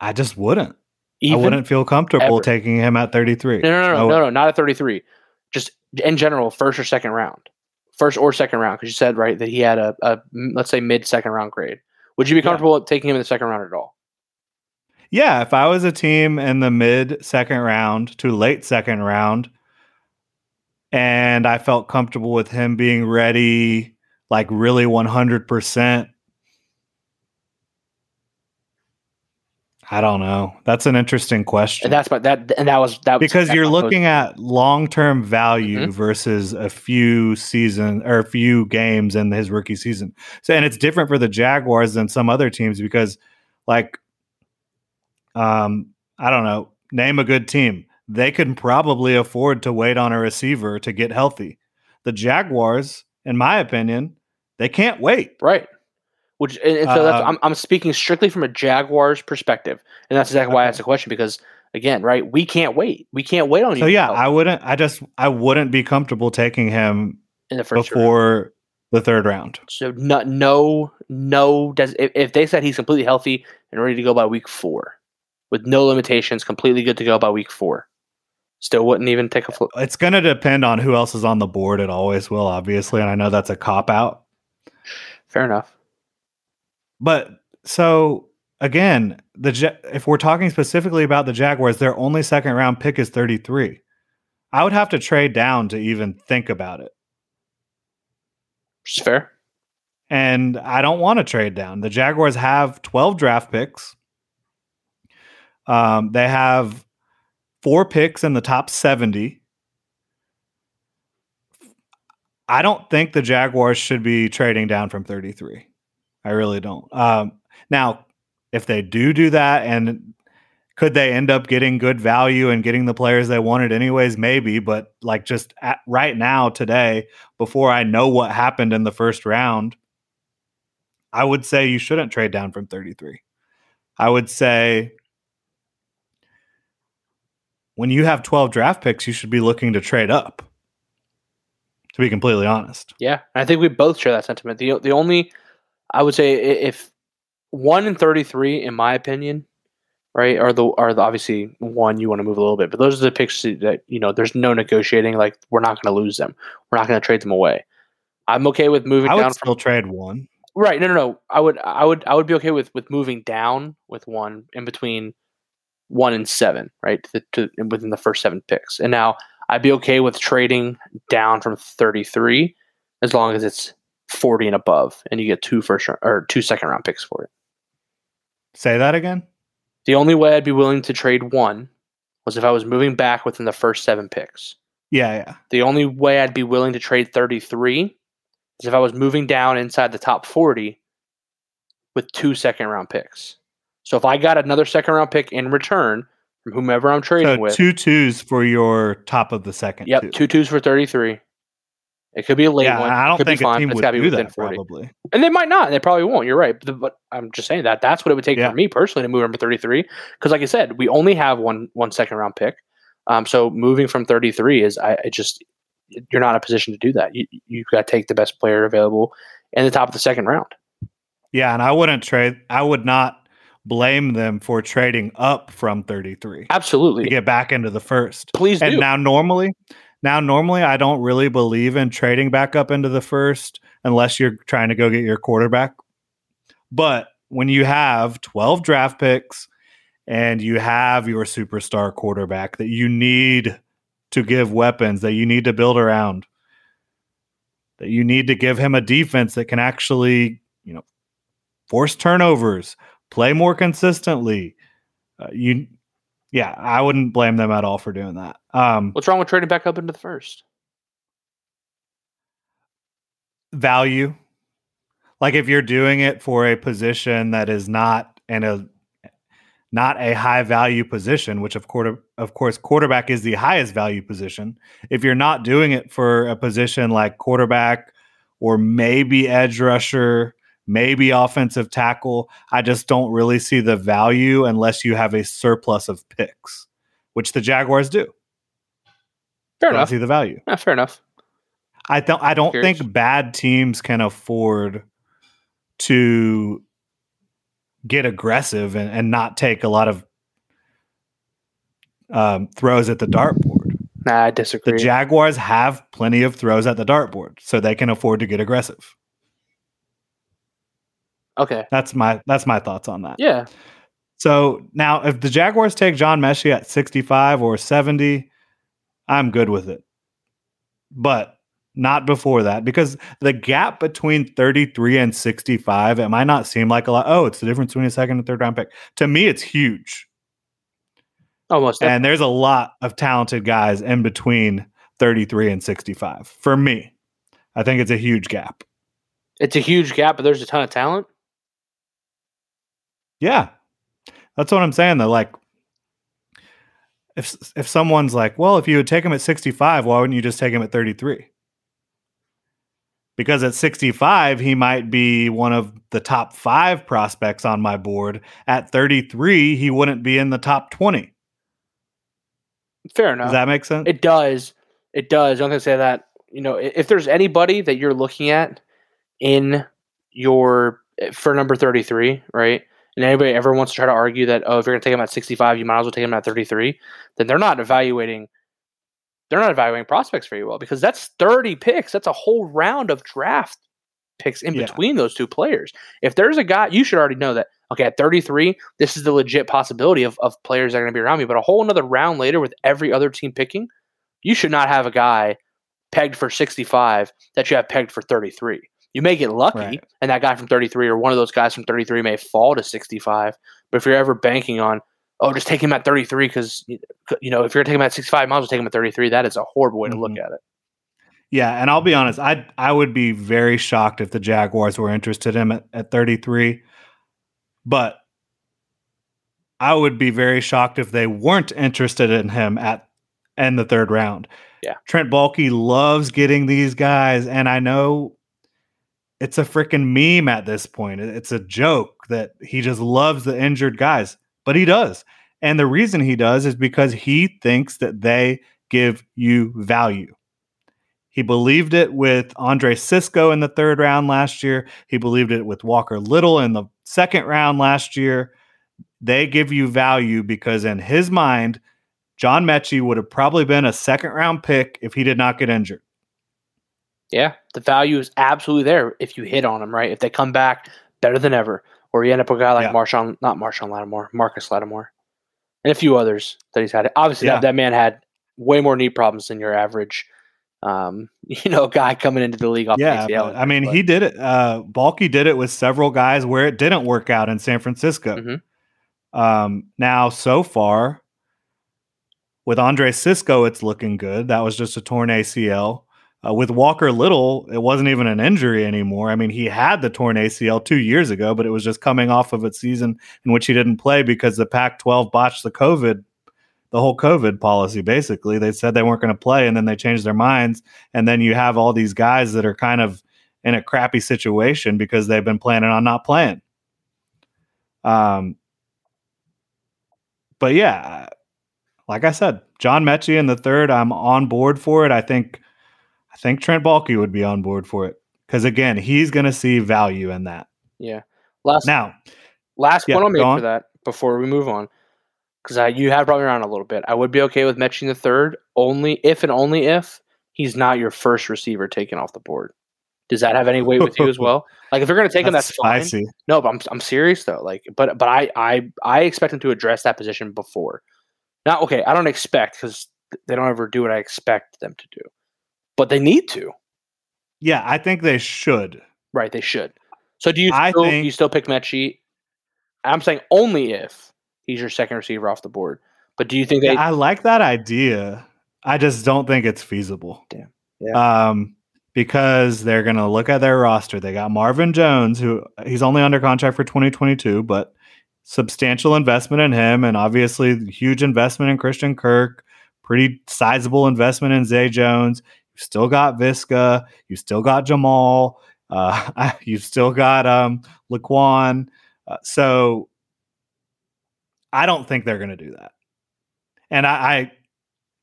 I just wouldn't. Even I wouldn't feel comfortable ever. taking him at 33. No, no, no, no, no, no, not at 33. Just in general, first or second round, first or second round, because you said right that he had a, a let's say mid second round grade. Would you be comfortable yeah. taking him in the second round at all? Yeah, if I was a team in the mid second round to late second round, and I felt comfortable with him being ready, like really 100%, I don't know. That's an interesting question. And that's what that and that was that was, because you're looking at long term value mm-hmm. versus a few season or a few games in his rookie season. So and it's different for the Jaguars than some other teams because like um I don't know, name a good team. They can probably afford to wait on a receiver to get healthy. The Jaguars, in my opinion, they can't wait. Right. Which and, and so that's, uh, I'm I'm speaking strictly from a Jaguars perspective, and that's exactly why I asked the question because again, right? We can't wait. We can't wait on you. So yeah, I wouldn't. I just I wouldn't be comfortable taking him in the first before round. the third round. So no, no, no. Does if, if they said he's completely healthy and ready to go by week four, with no limitations, completely good to go by week four, still wouldn't even take a flip. It's going to depend on who else is on the board. It always will, obviously, and I know that's a cop out. Fair enough. But so again, the if we're talking specifically about the Jaguars, their only second round pick is 33. I would have to trade down to even think about it. It's fair. And I don't want to trade down. The Jaguars have 12 draft picks. Um, they have four picks in the top 70. I don't think the Jaguars should be trading down from 33. I really don't. Um, now, if they do do that and Could they end up getting good value and getting the players they wanted anyways? Maybe, but like just at, right now, today, before I know what happened in the first round, I would say you shouldn't trade down from 33. I would say when you have 12 draft picks, you should be looking to trade up. To be completely honest. Yeah, I think we both share that sentiment. The the only I would say if one and 33 in my opinion, right, are the are the obviously one you want to move a little bit, but those are the picks that you know there's no negotiating like we're not going to lose them. We're not going to trade them away. I'm okay with moving I down still from trade one. Right. No, no, no. I would, I would, I would be okay with with moving down with one in between one and seven, right? To, to within the first seven picks, and now I'd be okay with trading down from thirty three as long as it's forty and above, and you get two first or two second round picks for it. Say that again. The only way I'd be willing to trade one was if I was moving back within the first seven picks. Yeah, yeah. The only way I'd be willing to trade 33 is if I was moving down inside the top 40 with two second round picks. So if I got another second round pick in return from whomever I'm trading So with, two twos for your top of the second. yep, two. two twos for 33. It could be a late yeah, one. I don't could think be fine, a team it's would do within that 40. probably. And they might not. They probably won't. You're right. But, but I'm just saying that that's what it would take Yeah. for me personally to move number 33. Because, like I said, we only have one one second round pick. Um, so moving from 33 is I, I just you're not in a position to do that. You you got to take the best player available in the top of the second round. Yeah, and I wouldn't trade. I would not blame them for trading up from 33 Absolutely. to get back into the first. Please do. And now normally, now normally I don't really believe in trading back up into the first unless you're trying to go get your quarterback. But when you have 12 draft picks and you have your superstar quarterback that you need to give weapons that you need to build around that you need to give him a defense that can actually, you know, force turnovers, play more consistently. Uh, you yeah, I wouldn't blame them at all for doing that. Um, What's wrong with trading back up into the first? value, like if you're doing it for a position that is not in a not a high value position, which of course, of course, quarterback is the highest value position. If you're not doing it for a position like quarterback or maybe edge rusher, maybe offensive tackle, I just don't really see the value unless you have a surplus of picks, which the Jaguars do. Fair don't enough. see the value. Yeah, fair enough. I don't. I don't Curious. think bad teams can afford to get aggressive and, and not take a lot of um, throws at the dartboard. Nah, I disagree. The. Jaguars have plenty of throws at the dartboard, so they can afford to get aggressive. Okay. That's my that's my thoughts on that. Yeah. So now, if the Jaguars take John Metchie at 65 or 70, I'm good with it. But not before that, because the gap between 33 and 65, it might not seem like a lot. Oh, it's the difference between a second and third round pick. To me, it's huge. Almost. And there's a lot of talented guys in between 33 and 65. For me, I think it's a huge gap. it's a huge gap, but there's a ton of talent. Yeah. That's what I'm saying though. Like if if someone's like, well, if you would take him at 65, why wouldn't you just take him at 33? Because at 65, he might be one of the top five prospects on my board. At 33, he wouldn't be in the top 20. Fair enough. Does that make sense? It does. It does. I'm gonna say that. You know, if there's anybody that you're looking at in your eh, for number 33, right? And anybody ever wants to try to argue that oh, if you're gonna take him at 65, you might as well take him at 33, then they're not evaluating. They're not evaluating prospects very well because that's 30 picks. That's a whole round of draft picks in Yeah. between those two players. If there's a guy, you should already know that. Okay, at 33, this is the legit possibility of, of players that are going to be around me. But a whole another round later, with every other team picking, you should not have a guy pegged for 65 that you have pegged for 33. You may get lucky, Right. and that guy from 33 or one of those guys from 33 may fall to 65. But if you're ever banking on, oh, just take him at 33 because, you know, if you're taking him at 65, might as well take him at 33, that is a horrible way to look Mhm. at it. Yeah, and I'll be honest, I I would be very shocked if the Jaguars were interested in him at, at 33. But I would be very shocked if they weren't interested in him at in the third round. Yeah. Trent Baalke loves getting these guys, and I know it's a freaking meme at this point. It's a joke that he just loves the injured guys, but he does. And the reason he does is because he thinks that they give you value. He believed it with Andre Cisco in the third round last year. He believed it with Walker Little in the second round last year. They give you value because, in his mind, John Metchie would have probably been a second round pick if he did not get injured. Yeah, the value is absolutely there if you hit on them, right? If they come back better than ever, or you end up with a guy like yeah. Marshon, not Marshon Lattimore, Marcus Lattimore, and a few others that he's had. Obviously, yeah. that, that man had way more knee problems than your average um, you know, guy coming into the league off yeah, ACL. I mean, but. he did it. Uh, Baalke did it with several guys where it didn't work out in San Francisco. Mm-hmm. Um, now, so far, with Andre Cisco, it's looking good. That was just a torn ACL. Uh, with Walker Little, it wasn't even an injury anymore. I mean, he had the torn ACL two years ago, but it was just coming off of a season in which he didn't play because the Pac 12 botched the COVID the whole COVID policy. Basically, they said they weren't going to play, and then they changed their minds. And then you have all these guys that are kind of in a crappy situation because they've been planning on not playing. Um, but yeah, like I said, John Metchie in the third, I'm on board for it. I think, I think Trent Baalke would be on board for it because again, he's going to see value in that. Yeah. Last now, last yeah, point I'll make for that before we move on because you have brought me around a little bit. I would be okay with Metchie the third, only if and only if he's not your first receiver taken off the board. Does that have any weight with you as well? Like if they're going to take that's him, that's fine. No, but I'm I'm serious though. Like, but but I I I expect him to address that position before. Not okay, I don't expect because they don't ever do what I expect them to do, but they need to. Yeah, I think they should. Right, they should. So do you still, think, you still pick Metchie? I'm saying only if he's your second receiver off the board. But do you think they? Yeah, I like that idea. I just don't think it's feasible. Damn. Yeah. Um, because they're going to look at their roster. They got Marvin Jones, who he's only under contract for 2022, but substantial investment in him, and obviously huge investment in Christian Kirk. Pretty sizable investment in Zay Jones. You still got Viska. You still got Jamal. Uh, you still got um, Laquon. Uh, so I don't think they're going to do that. And I,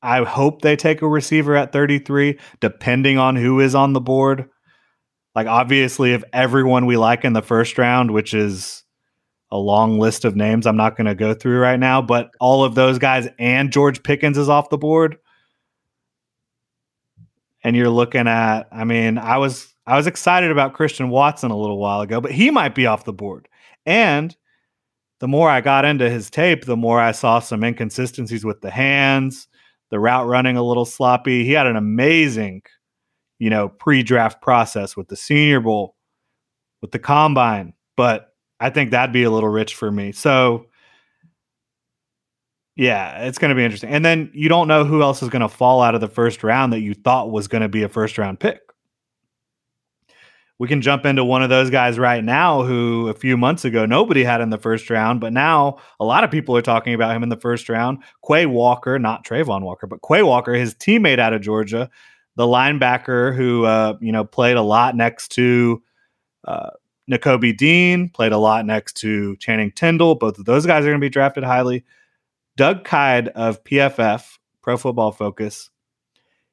I, I hope they take a receiver at 33, depending on who is on the board. Like obviously, if everyone we like in the first round, which is a long list of names, I'm not going to go through right now, but all of those guys and George Pickens is off the board. And you're looking at, I mean, I was I was excited about Christian Watson a little while ago, but he might be off the board. And the more I got into his tape, the more I saw some inconsistencies with the hands, the route running a little sloppy. He had an amazing, you know, pre-draft process with the Senior Bowl, with the combine, but I think that'd be a little rich for me. So yeah, it's going to be interesting. And then you don't know who else is going to fall out of the first round that you thought was going to be a first round pick we can jump into one of those guys right now who a few months ago nobody had in the first round, but now a lot of people are talking about him in the first round. Quay Walker, not Travon Walker, but Quay Walker, his teammate out of Georgia, the linebacker who uh, you know played a lot next to uh, Nakobe Dean, played a lot next to Channing Tindall. Both of those guys are going to be drafted highly. Doug Kyed of PFF, Pro Football Focus,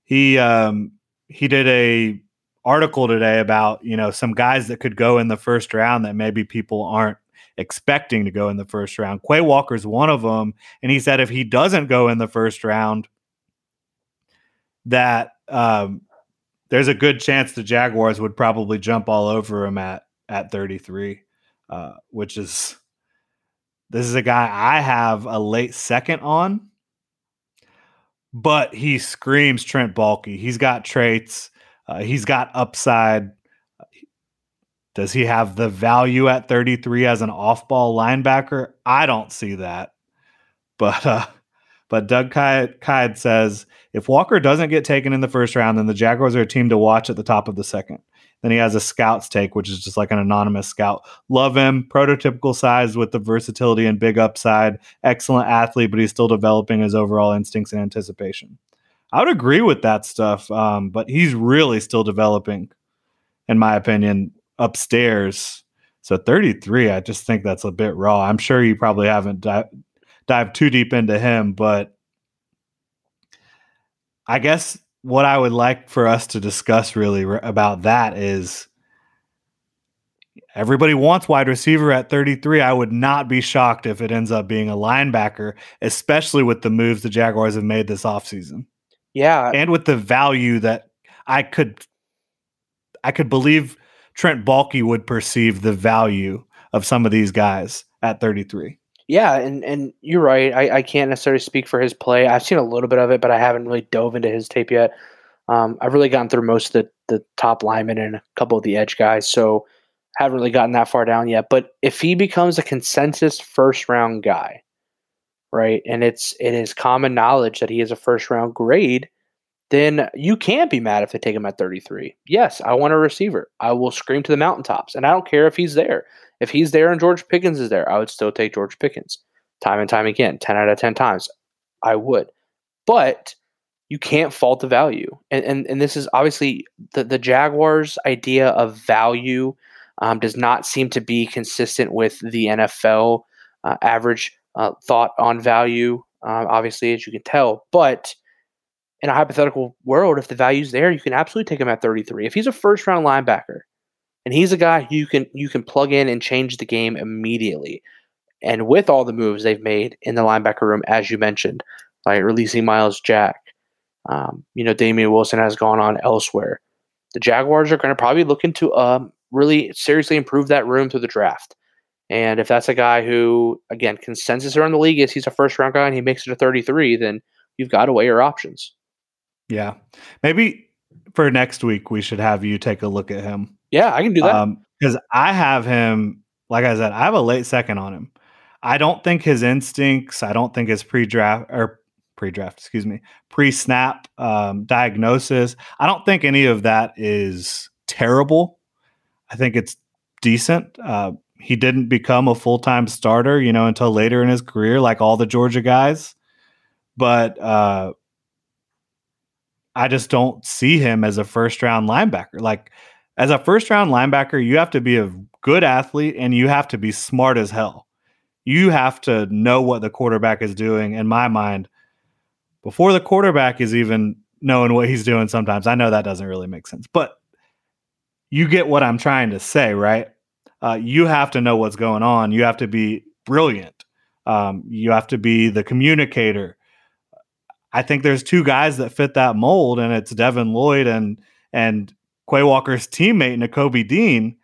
he um, he did a article today about you know some guys that could go in the first round that maybe people aren't expecting to go in the first round. Quay Walker's one of them, and he said if he doesn't go in the first round, that um, there's a good chance the Jaguars would probably jump all over him at at 33, uh, which is this is a guy I have a late second on, but he screams Trent Baalke. He's got traits uh, he's got upside. Does he have the value at 33 as an off-ball linebacker? I don't see that. But uh, but Doug Kyed says if Walker doesn't get taken in the first round, then the Jaguars are a team to watch at the top of the second. Then he has a scout's take, which is just like an anonymous scout. Love him, prototypical size with the versatility and big upside. Excellent athlete, but he's still developing his overall instincts and anticipation. I would agree with that stuff, um, but he's really still developing, in my opinion, upstairs. So 33, I just think that's a bit raw. I'm sure you probably haven't di- dived too deep into him, but I guess what I would like for us to discuss really about that is everybody wants wide receiver at 33. I would not be shocked if it ends up being a linebacker, especially with the moves the Jaguars have made this offseason. Yeah. And with the value that I could I could believe Trent Baalke would perceive the value of some of these guys at 33. Yeah, and, and you're right. I, I can't necessarily speak for his play. I've seen a little bit of it, but I haven't really dove into his tape yet. Um, I've really gotten through most of the, the top linemen and a couple of the edge guys, so haven't really gotten that far down yet. But if he becomes a consensus first round guy, right, and it's it is common knowledge that he is a first round grade, then you can't be mad if they take him at 33. Yes, I want a receiver. I will scream to the mountaintops, and I don't care if he's there. If he's there and George Pickens is there, I would still take George Pickens time and time again, 10 out of 10 times. I would. But you can't fault the value. And, and, and this is obviously the, the Jaguars' idea of value um, does not seem to be consistent with the NFL uh, average uh, thought on value, uh, obviously, as you can tell. But in a hypothetical world, if the value's there, you can absolutely take him at 33. If he's a first round linebacker, and he's a guy you can you can plug in and change the game immediately. And with all the moves they've made in the linebacker room, as you mentioned, like releasing Myles Jack, um, you know Damien Wilson has gone on elsewhere. The Jaguars are going to probably look into um, really seriously improve that room through the draft. And if that's a guy who, again, consensus around the league is he's a first round guy and he makes it to 33, then you've got to weigh your options. Yeah. Maybe for next week, we should have you take a look at him yeah, I can do that. Because um, I have him, like I said, I have a late second on him. I don't think his instincts, I don't think his pre draft or pre draft, excuse me, pre snap um, diagnosis, I don't think any of that is terrible. I think it's decent. Uh, he didn't become a full time starter, you know, until later in his career, like all the Georgia guys. But uh, I just don't see him as a first round linebacker. Like as a first round linebacker, you have to be a good athlete and you have to be smart as hell. You have to know what the quarterback is doing. In my mind, before the quarterback is even knowing what he's doing, sometimes I know that doesn't really make sense, but you get what I'm trying to say, right? Uh, you have to know what's going on. You have to be brilliant. Um, you have to be the communicator. I think there's two guys that fit that mold, and it's Devin Lloyd and and Quay Walker's teammate, Nakobe Dean,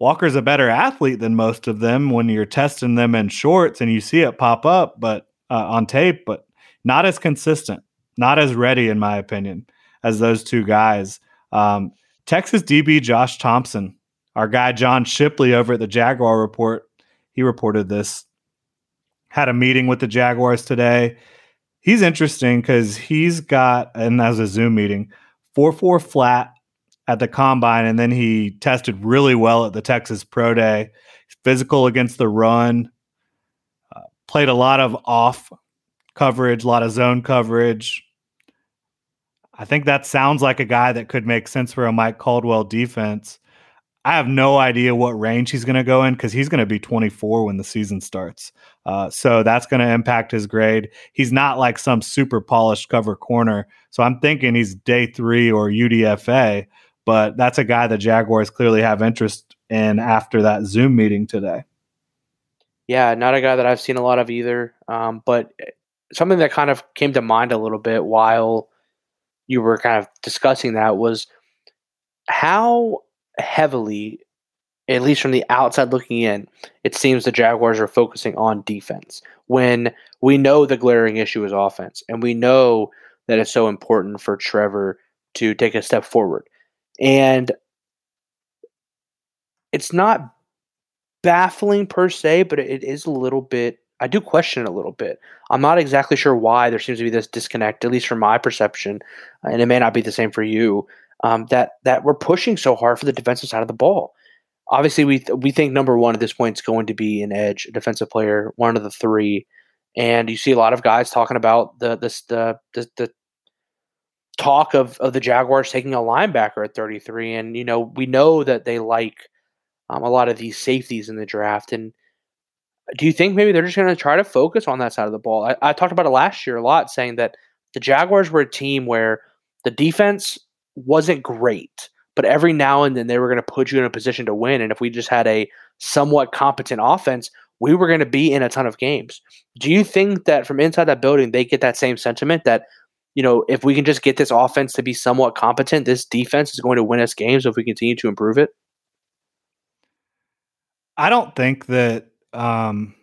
Walker's a better athlete than most of them when you're testing them in shorts and you see it pop up, but uh, on tape, but not as consistent, not as ready, in my opinion, as those two guys. Um, Texas DB Josh Thompson, our guy John Shipley over at the Jaguar Report, he reported this. Had a meeting with the Jaguars today. He's interesting because he's got, and that was a Zoom meeting, 4 4 flat, at the combine, and then he tested really well at the Texas Pro Day. Physical against the run, uh, played a lot of off coverage, a lot of zone coverage. I think that sounds like a guy that could make sense for a Mike Caldwell defense. I have no idea what range he's going to go in because he's going to be 24 when the season starts. Uh, so that's going to impact his grade. He's not like some super polished cover corner. So I'm thinking he's day three or UDFA but that's a guy the Jaguars clearly have interest in after that Zoom meeting today. Yeah, not a guy that I've seen a lot of either. Um, but something that kind of came to mind a little bit while you were kind of discussing that was how heavily, at least from the outside looking in, it seems the Jaguars are focusing on defense when we know the glaring issue is offense and we know that it's so important for Trevor to take a step forward. And it's not baffling per se, but it is a little bit. I do question it a little bit. I'm not exactly sure why there seems to be this disconnect, at least from my perception, and it may not be the same for you. um, that that we're pushing so hard for the defensive side of the ball. Obviously, we th- we think number one at this point is going to be an edge, defensive player, one of the three, and you see a lot of guys talking about the this the the, the talk of, of the Jaguars taking a linebacker at 33. And, you know, we know that they like um, a lot of these safeties in the draft. And do you think maybe they're just going to try to focus on that side of the ball? I, I talked about it last year a lot, saying that the Jaguars were a team where the defense wasn't great, but every now and then they were going to put you in a position to win. And if we just had a somewhat competent offense, we were going to be in a ton of games. Do you think that from inside that building, they get that same sentiment that you know, if we can just get this offense to be somewhat competent, this defense is going to win us games if we continue to improve it. I don't think that um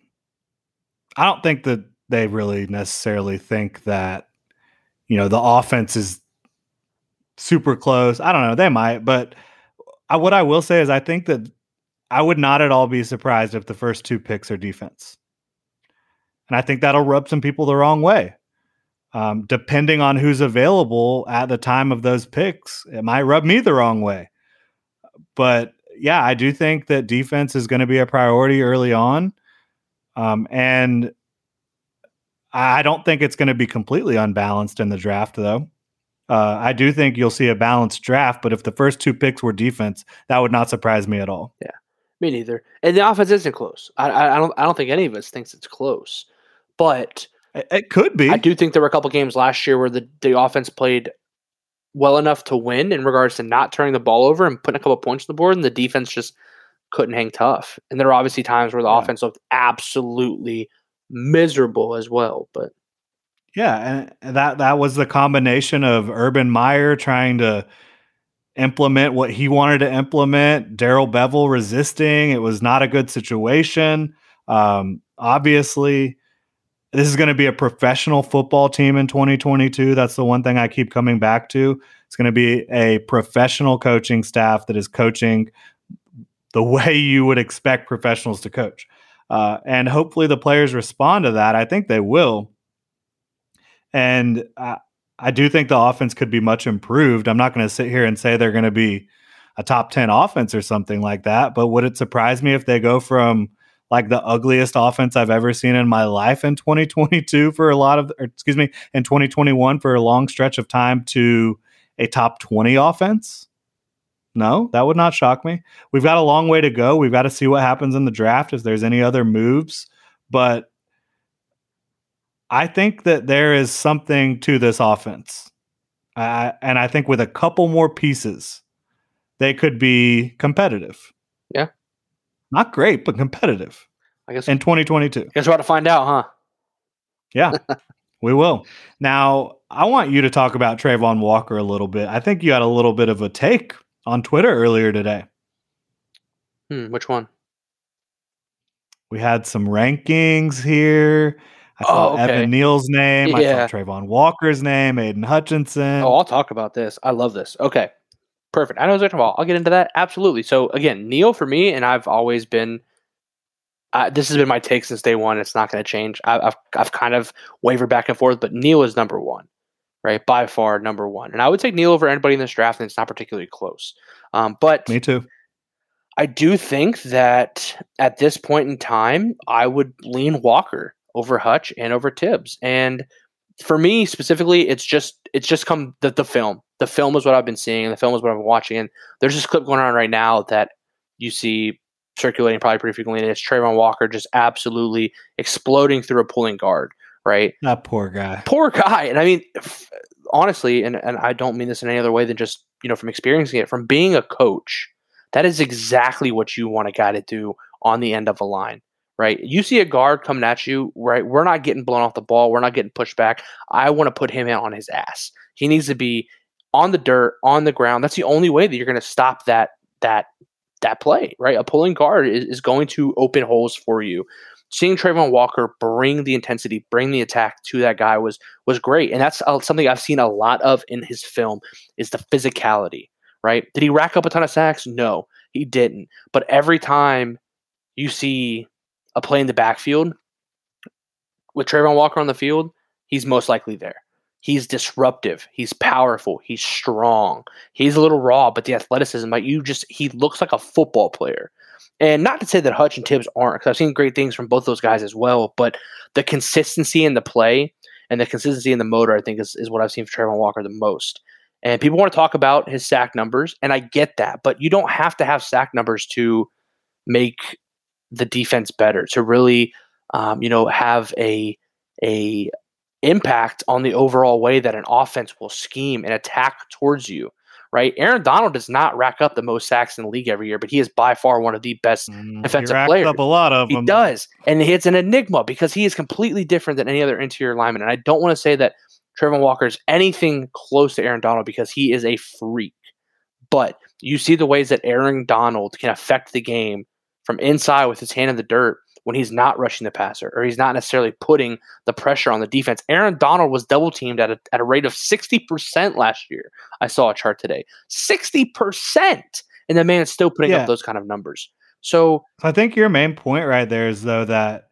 I don't think that they really necessarily think that you know the offense is super close. I don't know, they might, but I, what I will say is I think that I would not at all be surprised if the first two picks are defense. And I think that'll rub some people the wrong way um, depending on who's available at the time of those picks, it might rub me the wrong way. But yeah, I do think that defense is going to be a priority early on. Um, and I don't think it's going to be completely unbalanced in the draft, though. Uh, I do think you'll see a balanced draft, but if the first two picks were defense, that would not surprise me at all. Yeah, me neither. And the offense isn't close. I, I, I don't. I don't think any of us thinks it's close. But it could be. I do think there were a couple games last year where the, the offense played well enough to win in regards to not turning the ball over and putting a couple points on the board, and the defense just couldn't hang tough. And there are obviously times where the yeah. offense looked absolutely miserable as well. But yeah, and that that was the combination of Urban Meyer trying to implement what he wanted to implement, Darrell Bevell resisting. It was not a good situation. Um, obviously, this is going to be a professional football team in 2022. That's the one thing I keep coming back to. It's going to be a professional coaching staff that is coaching the way you would expect professionals to coach. Uh, and hopefully the players respond to that. I think they will. And I, I do think the offense could be much improved. I'm not going to sit here and say they're going to be a top 10 offense or something like that. But would it surprise me if they go from like the ugliest offense I've ever seen in my life in 2022 for a lot of, excuse me, in 2021 for a long stretch of time to a top 20 offense? No, that would not shock me. We've got a long way to go. We've got to see what happens in the draft if there's any other moves. But I think that there is something to this offense. And I think with a couple more pieces, they could be competitive. Not great, but competitive. I guess in 2022. Guess we're about to find out, huh? Yeah, we will. Now, I want you to talk about Travon Walker a little bit. I think you had a little bit of a take on Twitter earlier today. Hmm, which one? We had some rankings here. I saw oh, okay. Evan Neal's name. Yeah. I saw Travon Walker's name, Aidan Hutchinson. Oh, I'll talk about this. I love this. Okay. Perfect. I know what I'll get into that. Absolutely. So again, Neal for me, and I've always been. Uh, this has been my take since day one. It's not going to change. I, have I've kind of wavered back and forth, but Neal is number one, right? By far number one, and I would take Neal over anybody in this draft, and it's not particularly close. Um, but me too. I do think that at this point in time, I would lean Walker over Hutch and over Tibbs, and for me specifically, it's just it's just come the, the film. The film is what I've been seeing, and the film is what I've been watching. And there's this clip going on right now that you see circulating probably pretty frequently. And it's Travon Walker just absolutely exploding through a pulling guard, right? That poor guy. Poor guy. And I mean, f- honestly, and, and I don't mean this in any other way than just, you know, from experiencing it, from being a coach, that is exactly what you want a guy to do on the end of a line right? You see a guard coming at you, right? We're not getting blown off the ball. We're not getting pushed back. I want to put him in on his ass. He needs to be on the dirt, on the ground. That's the only way that you're going to stop that that that play, right? A pulling guard is, is going to open holes for you. Seeing Travon Walker bring the intensity, bring the attack to that guy was was great, and that's uh, something I've seen a lot of in his film is the physicality. Right? Did he rack up a ton of sacks? No, he didn't. But every time you see a play in the backfield with Travon Walker on the field, he's most likely there. He's disruptive. He's powerful. He's strong. He's a little raw, but the athleticism, like you just, he looks like a football player. And not to say that Hutch and Tibbs aren't, because I've seen great things from both those guys as well. But the consistency in the play and the consistency in the motor, I think, is, is what I've seen for Travon Walker the most. And people want to talk about his sack numbers, and I get that, but you don't have to have sack numbers to make the defense better, to really, um, you know, have a a impact on the overall way that an offense will scheme and attack towards you right? Aaron Donald does not rack up the most sacks in the league every year, but he is by far one of the best mm, defensive he players. Up a lot of he them. does, and it's an enigma because he is completely different than any other interior lineman. And I don't want to say that Trevor Walker is anything close to Aaron Donald because he is a freak. But you see the ways that Aaron Donald can affect the game from inside with his hand in the dirt when he's not rushing the passer or he's not necessarily putting the pressure on the defense. Aaron Donald was double teamed at a, at a rate of 60% last year. I saw a chart today 60%. And the man is still putting yeah. up those kind of numbers. So I think your main point right there is, though, that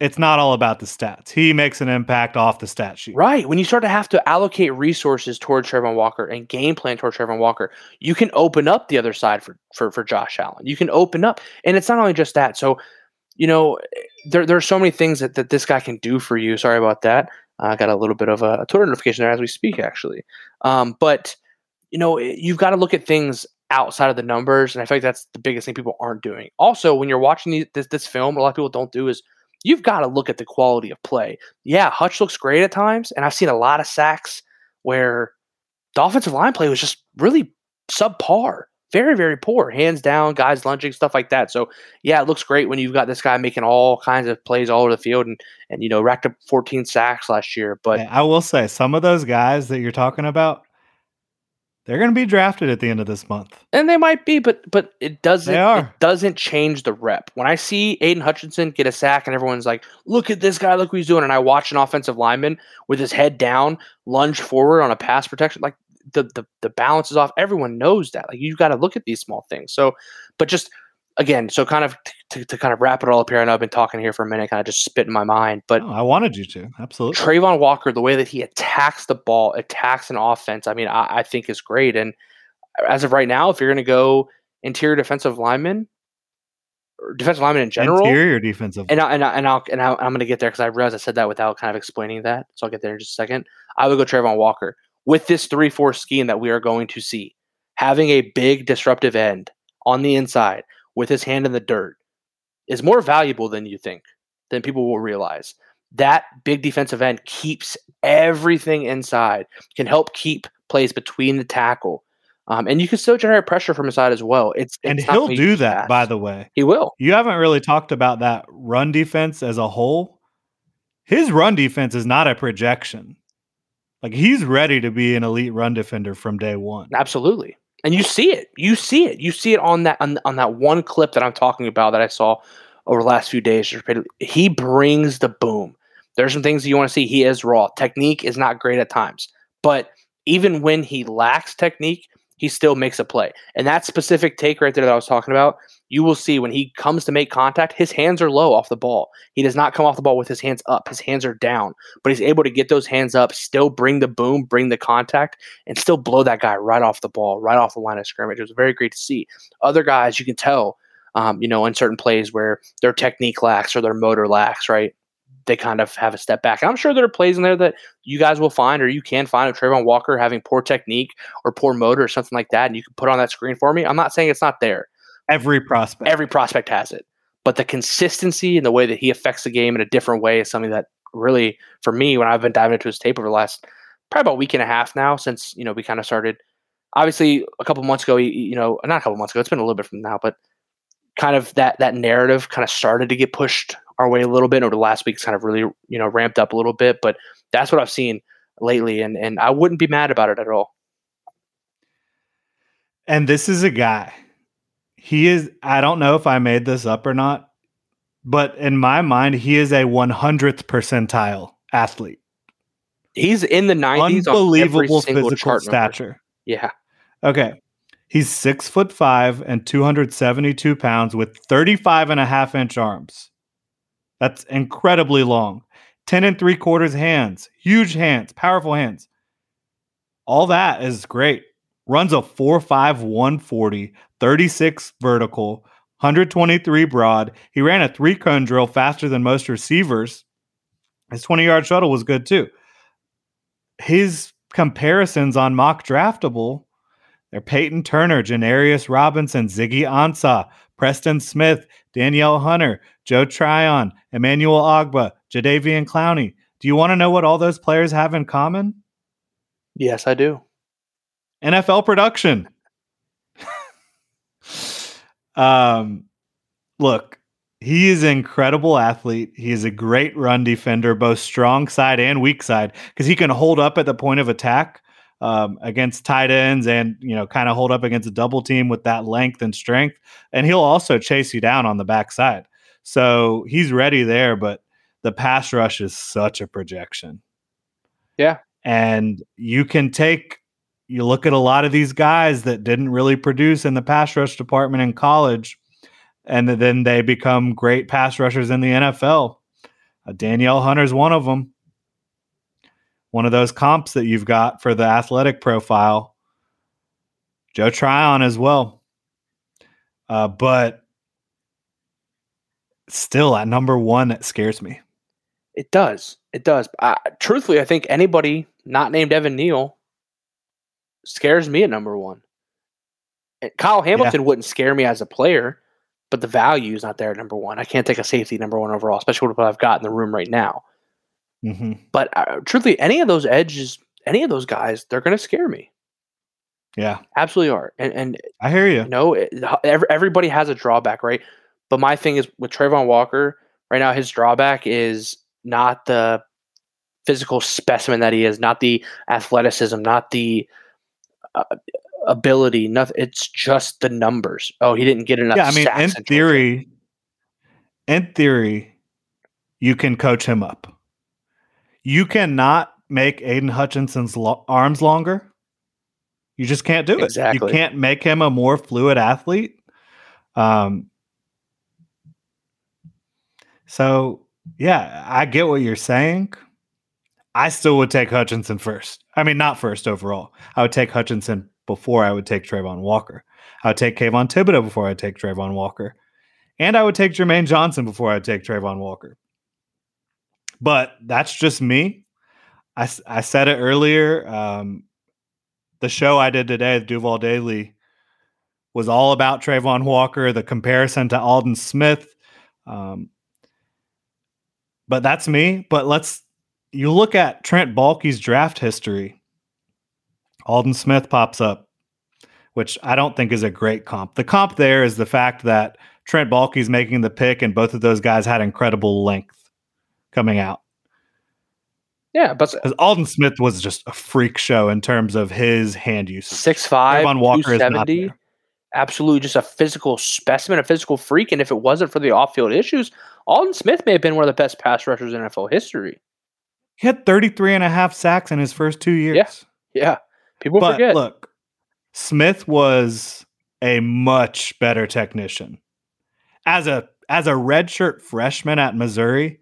it's not all about the stats. He makes an impact off the stat sheet. Right. When you start to have to allocate resources towards Travon Walker and game plan towards Travon Walker, you can open up the other side for, for, for Josh Allen. You can open up. And it's not only just that. So you know, there there are so many things that, that this guy can do for you. Sorry about that. I got a little bit of a, Twitter notification there as we speak, actually. Um, but you know, you've got to look at things outside of the numbers, and I feel like that's the biggest thing people aren't doing. Also, when you're watching this this film, a lot of people don't do is you've got to look at the quality of play. Yeah, Hutch looks great at times, and I've seen a lot of sacks where the offensive line play was just really subpar very, very poor, hands down, guys lunging, stuff like that. So yeah, it looks great when you've got this guy making all kinds of plays all over the field and and you know racked up 14 sacks last year. But I will say some of those guys that you're talking about, they're going to be drafted at the end of this month, and they might be, but but it doesn't They it doesn't change the rep. When I see Aidan Hutchinson get a sack and everyone's like, "Look at this guy, look what he's doing," and I watch an offensive lineman with his head down lunge forward on a pass protection, like the the the balance is off. Everyone knows that. Like you've got to look at these small things. So, but just again, so kind of to, to kind of wrap it all up here. I know I've been talking here for a minute, kind of just spit in my mind, but oh, I wanted you to absolutely. Travon Walker, the way that he attacks the ball, attacks an offense. I mean, I, I think is great. And as of right now, if you're going to go interior defensive lineman, defensive lineman in general, interior defensive, and I, and I, and I'll and I, am going to get there because I realized I said that without kind of explaining that. So I'll get there in just a second. I would go Travon Walker with this 3 4 scheme that we are going to see, having a big disruptive end on the inside with his hand in the dirt is more valuable than you think, than people will realize. That big defensive end keeps everything inside, can help keep plays between the tackle. Um, and you can still generate pressure from his side as well. It's, it's and he'll do that, fast. by the way. He will. You haven't really talked about that run defense as a whole. His run defense is not a projection. Like he's ready to be an elite run defender from day one. Absolutely. And you see it. You see it. You see it on that on, on that one clip that I'm talking about that I saw over the last few days. He brings the boom. There's some things you want to see. He is raw. Technique is not great at times. But even when he lacks technique, he still makes a play. And that specific take right there that I was talking about, you will see when he comes to make contact, his hands are low off the ball. He does not come off the ball with his hands up. His hands are down, but he's able to get those hands up, still bring the boom, bring the contact, and still blow that guy right off the ball, right off the line of scrimmage. It was very great to see. Other guys, you can tell, um, you know, in certain plays where their technique lacks or their motor lacks, right? They kind of have a step back. I'm sure there are plays in there that you guys will find or you can find of Travon Walker having poor technique or poor motor or something like that, and you can put on that screen for me. I'm not saying it's not there. Every prospect. Every prospect has it. But the consistency and the way that he affects the game in a different way is something that really, for me, when I've been diving into his tape over the last probably about a week and a half now, since you know we kind of started. Obviously, a couple months ago, you know, not a couple months ago. It's been a little bit from now, but kind of that that narrative kind of started to get pushed our way a little bit over the last week. It's kind of really you know ramped up a little bit, but that's what I've seen lately, and and I wouldn't be mad about it at all. And this is a guy. He is. I don't know if I made this up or not, but in my mind, he is a 100th percentile athlete. He's in the 90s. Unbelievable physical stature. Yeah. Okay. He's six foot five and 272 pounds with 35 and a half inch arms. That's incredibly long. 10 and three quarters hands, huge hands, powerful hands. All that is great. Runs a 4 5 140, 36 vertical, 123 broad. He ran a three cone drill faster than most receivers. His 20 yard shuttle was good too. His comparisons on mock draftable, they're Peyton Turner, Janarius Robinson, Ziggy Ansah, Preston Smith, Danielle Hunter, Joe Tryon, Emmanuel Ogbah, Jadeveon Clowney. Do you want to know what all those players have in common? Yes, I do. NFL production. um, look, he is an incredible athlete. He is a great run defender, both strong side and weak side, because he can hold up at the point of attack um, against tight ends and you know kind of hold up against a double team with that length and strength. And he'll also chase you down on the backside. So he's ready there, but the pass rush is such a projection. Yeah. And you can take you look at a lot of these guys that didn't really produce in the pass rush department in college, and then they become great pass rushers in the NFL. Uh, Danielle Hunter's one of them. One of those comps that you've got for the athletic profile. Joe Tryon as well. Uh, but still, at number one, that scares me. It does. It does. I, truthfully, I think anybody not named Evan Neal scares me at number one. Kyle Hamilton yeah. wouldn't scare me as a player, but the value is not there at number one. I can't take a safety number one overall, especially with what I've got in the room right now. Mm-hmm. But uh, truthfully, any of those edges, any of those guys, they're going to scare me. Yeah, absolutely are. And, and I hear you. You know, every, everybody has a drawback, right? But my thing is with Travon Walker right now, his drawback is not the physical specimen that he is, not the athleticism, not the uh, ability. Nothing. It's just the numbers. Oh, he didn't get enough. Yeah, I mean, in theory, in theory, you can coach him up. You cannot make Aidan Hutchinson's lo- arms longer. You just can't do it. Exactly. You can't make him a more fluid athlete. Um. So yeah, I get what you're saying. I still would take Hutchinson first. I mean, not first overall. I would take Hutchinson before I would take Travon Walker. I would take Kayvon Thibodeaux before I take Travon Walker. And I would take Jermaine Johnson before I take Travon Walker. But that's just me. I, I said it earlier. Um, the show I did today, Duval Daily, was all about Travon Walker, the comparison to Aldon Smith. Um, but that's me. But let's you look at Trent Baalke's draft history. Aldon Smith pops up, which I don't think is a great comp. The comp there is the fact that Trent Baalke's making the pick, and both of those guys had incredible length coming out. Yeah, but Aldon Smith was just a freak show in terms of his hand use. Six five, Walker is not there. Absolutely, just a physical specimen, a physical freak. And if it wasn't for the off field issues, Aldon Smith may have been one of the best pass rushers in NFL history. He had 33 and a half sacks in his first two years. Yeah. Yeah. People but forget. Look, Smith was a much better technician. As a as a redshirt freshman at Missouri,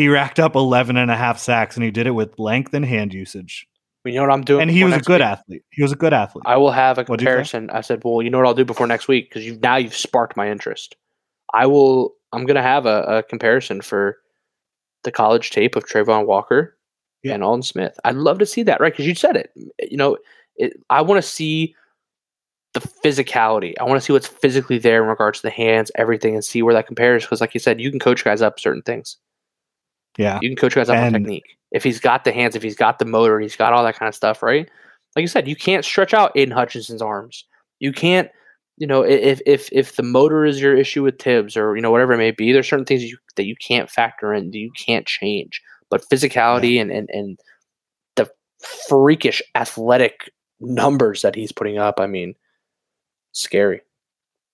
he racked up 11 and a half sacks and he did it with length and hand usage. You know what I'm doing? And he was a good week? athlete. He was a good athlete. I will have a comparison. I said, well, you know what I'll do before next week because you now you've sparked my interest. I will I'm going to have a, a, comparison for the college tape of Travon Walker yeah. and Aldon Smith. I'd love to see that, right? Because you said it. You know, it, I want to see the physicality. I want to see what's physically there in regards to the hands, everything, and see where that compares. Because, like you said, you can coach guys up certain things. Yeah, you can coach guys up and, on technique. If he's got the hands, if he's got the motor, he's got all that kind of stuff, right? Like you said, you can't stretch out Aidan Hutchinson's arms. You can't you know, if if if the motor is your issue with Tibbs or you know whatever it may be, there's certain things you, that you can't factor in, that you can't change. But physicality yeah. and, and and the freakish athletic numbers that he's putting up, I mean, scary.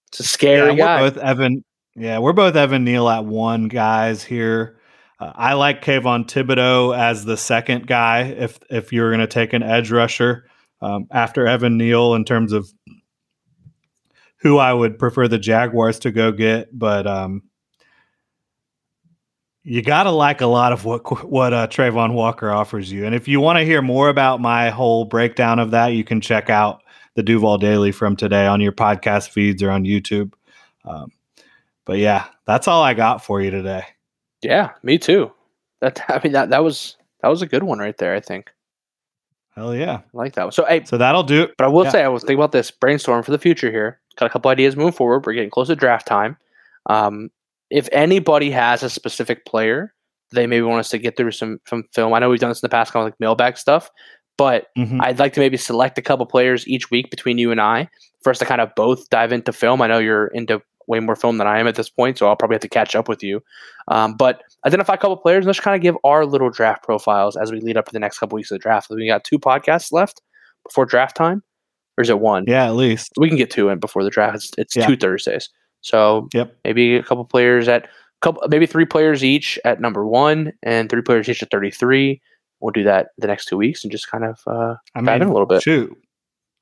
It's a scary yeah, guy. We're both Evan. Yeah, we're both Evan Neal at one guys here. Uh, I like Kayvon Thibodeaux as the second guy if if you're going to take an edge rusher um, after Evan Neal in terms of who I would prefer the Jaguars to go get, but um, you gotta like a lot of what what uh, Travon Walker offers you. And if you want to hear more about my whole breakdown of that, you can check out the Duval Daily from today on your podcast feeds or on YouTube. Um, but yeah, that's all I got for you today. Yeah, me too. That I mean that that was that was a good one right there. I think. Hell yeah, I like that one. So hey, so that'll do it. But I will yeah. say, I was thinking about this brainstorm for the future here. Got a couple ideas moving forward. We're getting close to draft time. Um, if anybody has a specific player they maybe want us to get through some some film. I know we've done this in the past, kind of like mailbag stuff, but mm-hmm. I'd like to maybe select a couple players each week between you and I for us to kind of both dive into film. I know you're into way more film than I am at this point, so I'll probably have to catch up with you. Um, but identify a couple players and let's kind of give our little draft profiles as we lead up to the next couple weeks of the draft. We got two podcasts left before draft time, or is it one? Yeah, at least we can get two in before the draft. It's, it's yeah. two Thursdays, so yep. maybe a couple players at couple, maybe three players each at number one, and three players each at thirty-three. We'll do that the next two weeks and just kind of uh, I mean, in a little bit. Shoot,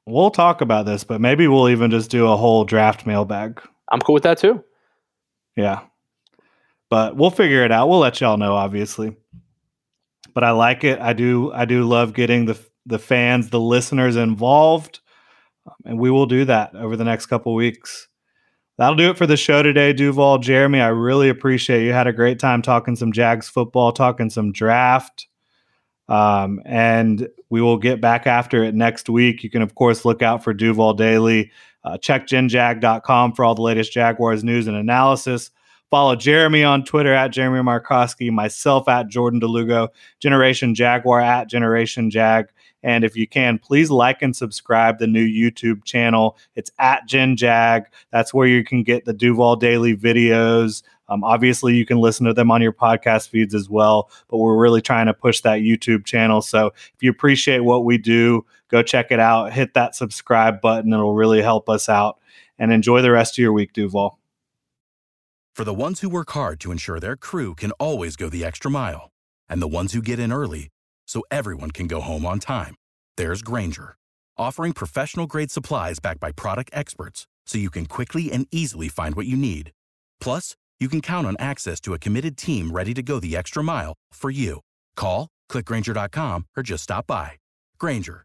we'll talk about this, but maybe we'll even just do a whole draft mailbag. I'm cool with that too. Yeah, but we'll figure it out. We'll let y'all know, obviously. But I like it. I do. I do love getting the the fans, the listeners involved, and we will do that over the next couple weeks that'll do it for the show today, Duval. Jeremy, I really appreciate you. Had a great time talking some Jags football, talking some draft. Um, and we will get back after it next week. You can, of course, look out for Duval Daily. Uh, check genjag.com for all the latest Jaguars news and analysis. Follow Jeremy on Twitter at Jeremy Markoski, myself at Jordan de Lugo, Generation Jaguar at Generation Jag. And if you can, please like and subscribe the new YouTube channel. It's at Gen Jag. That's where you can get the Duval Daily videos. Um, obviously, you can listen to them on your podcast feeds as well, but we're really trying to push that YouTube channel. So if you appreciate what we do, go check it out. Hit that subscribe button. It'll really help us out. And enjoy the rest of your week, Duval. For the ones who work hard to ensure their crew can always go the extra mile, and the ones who get in early so everyone can go home on time. There's Grainger, offering professional grade supplies backed by product experts so you can quickly and easily find what you need. Plus, you can count on access to a committed team ready to go the extra mile for you. Call, clickgrainger.com, or just stop by. Grainger,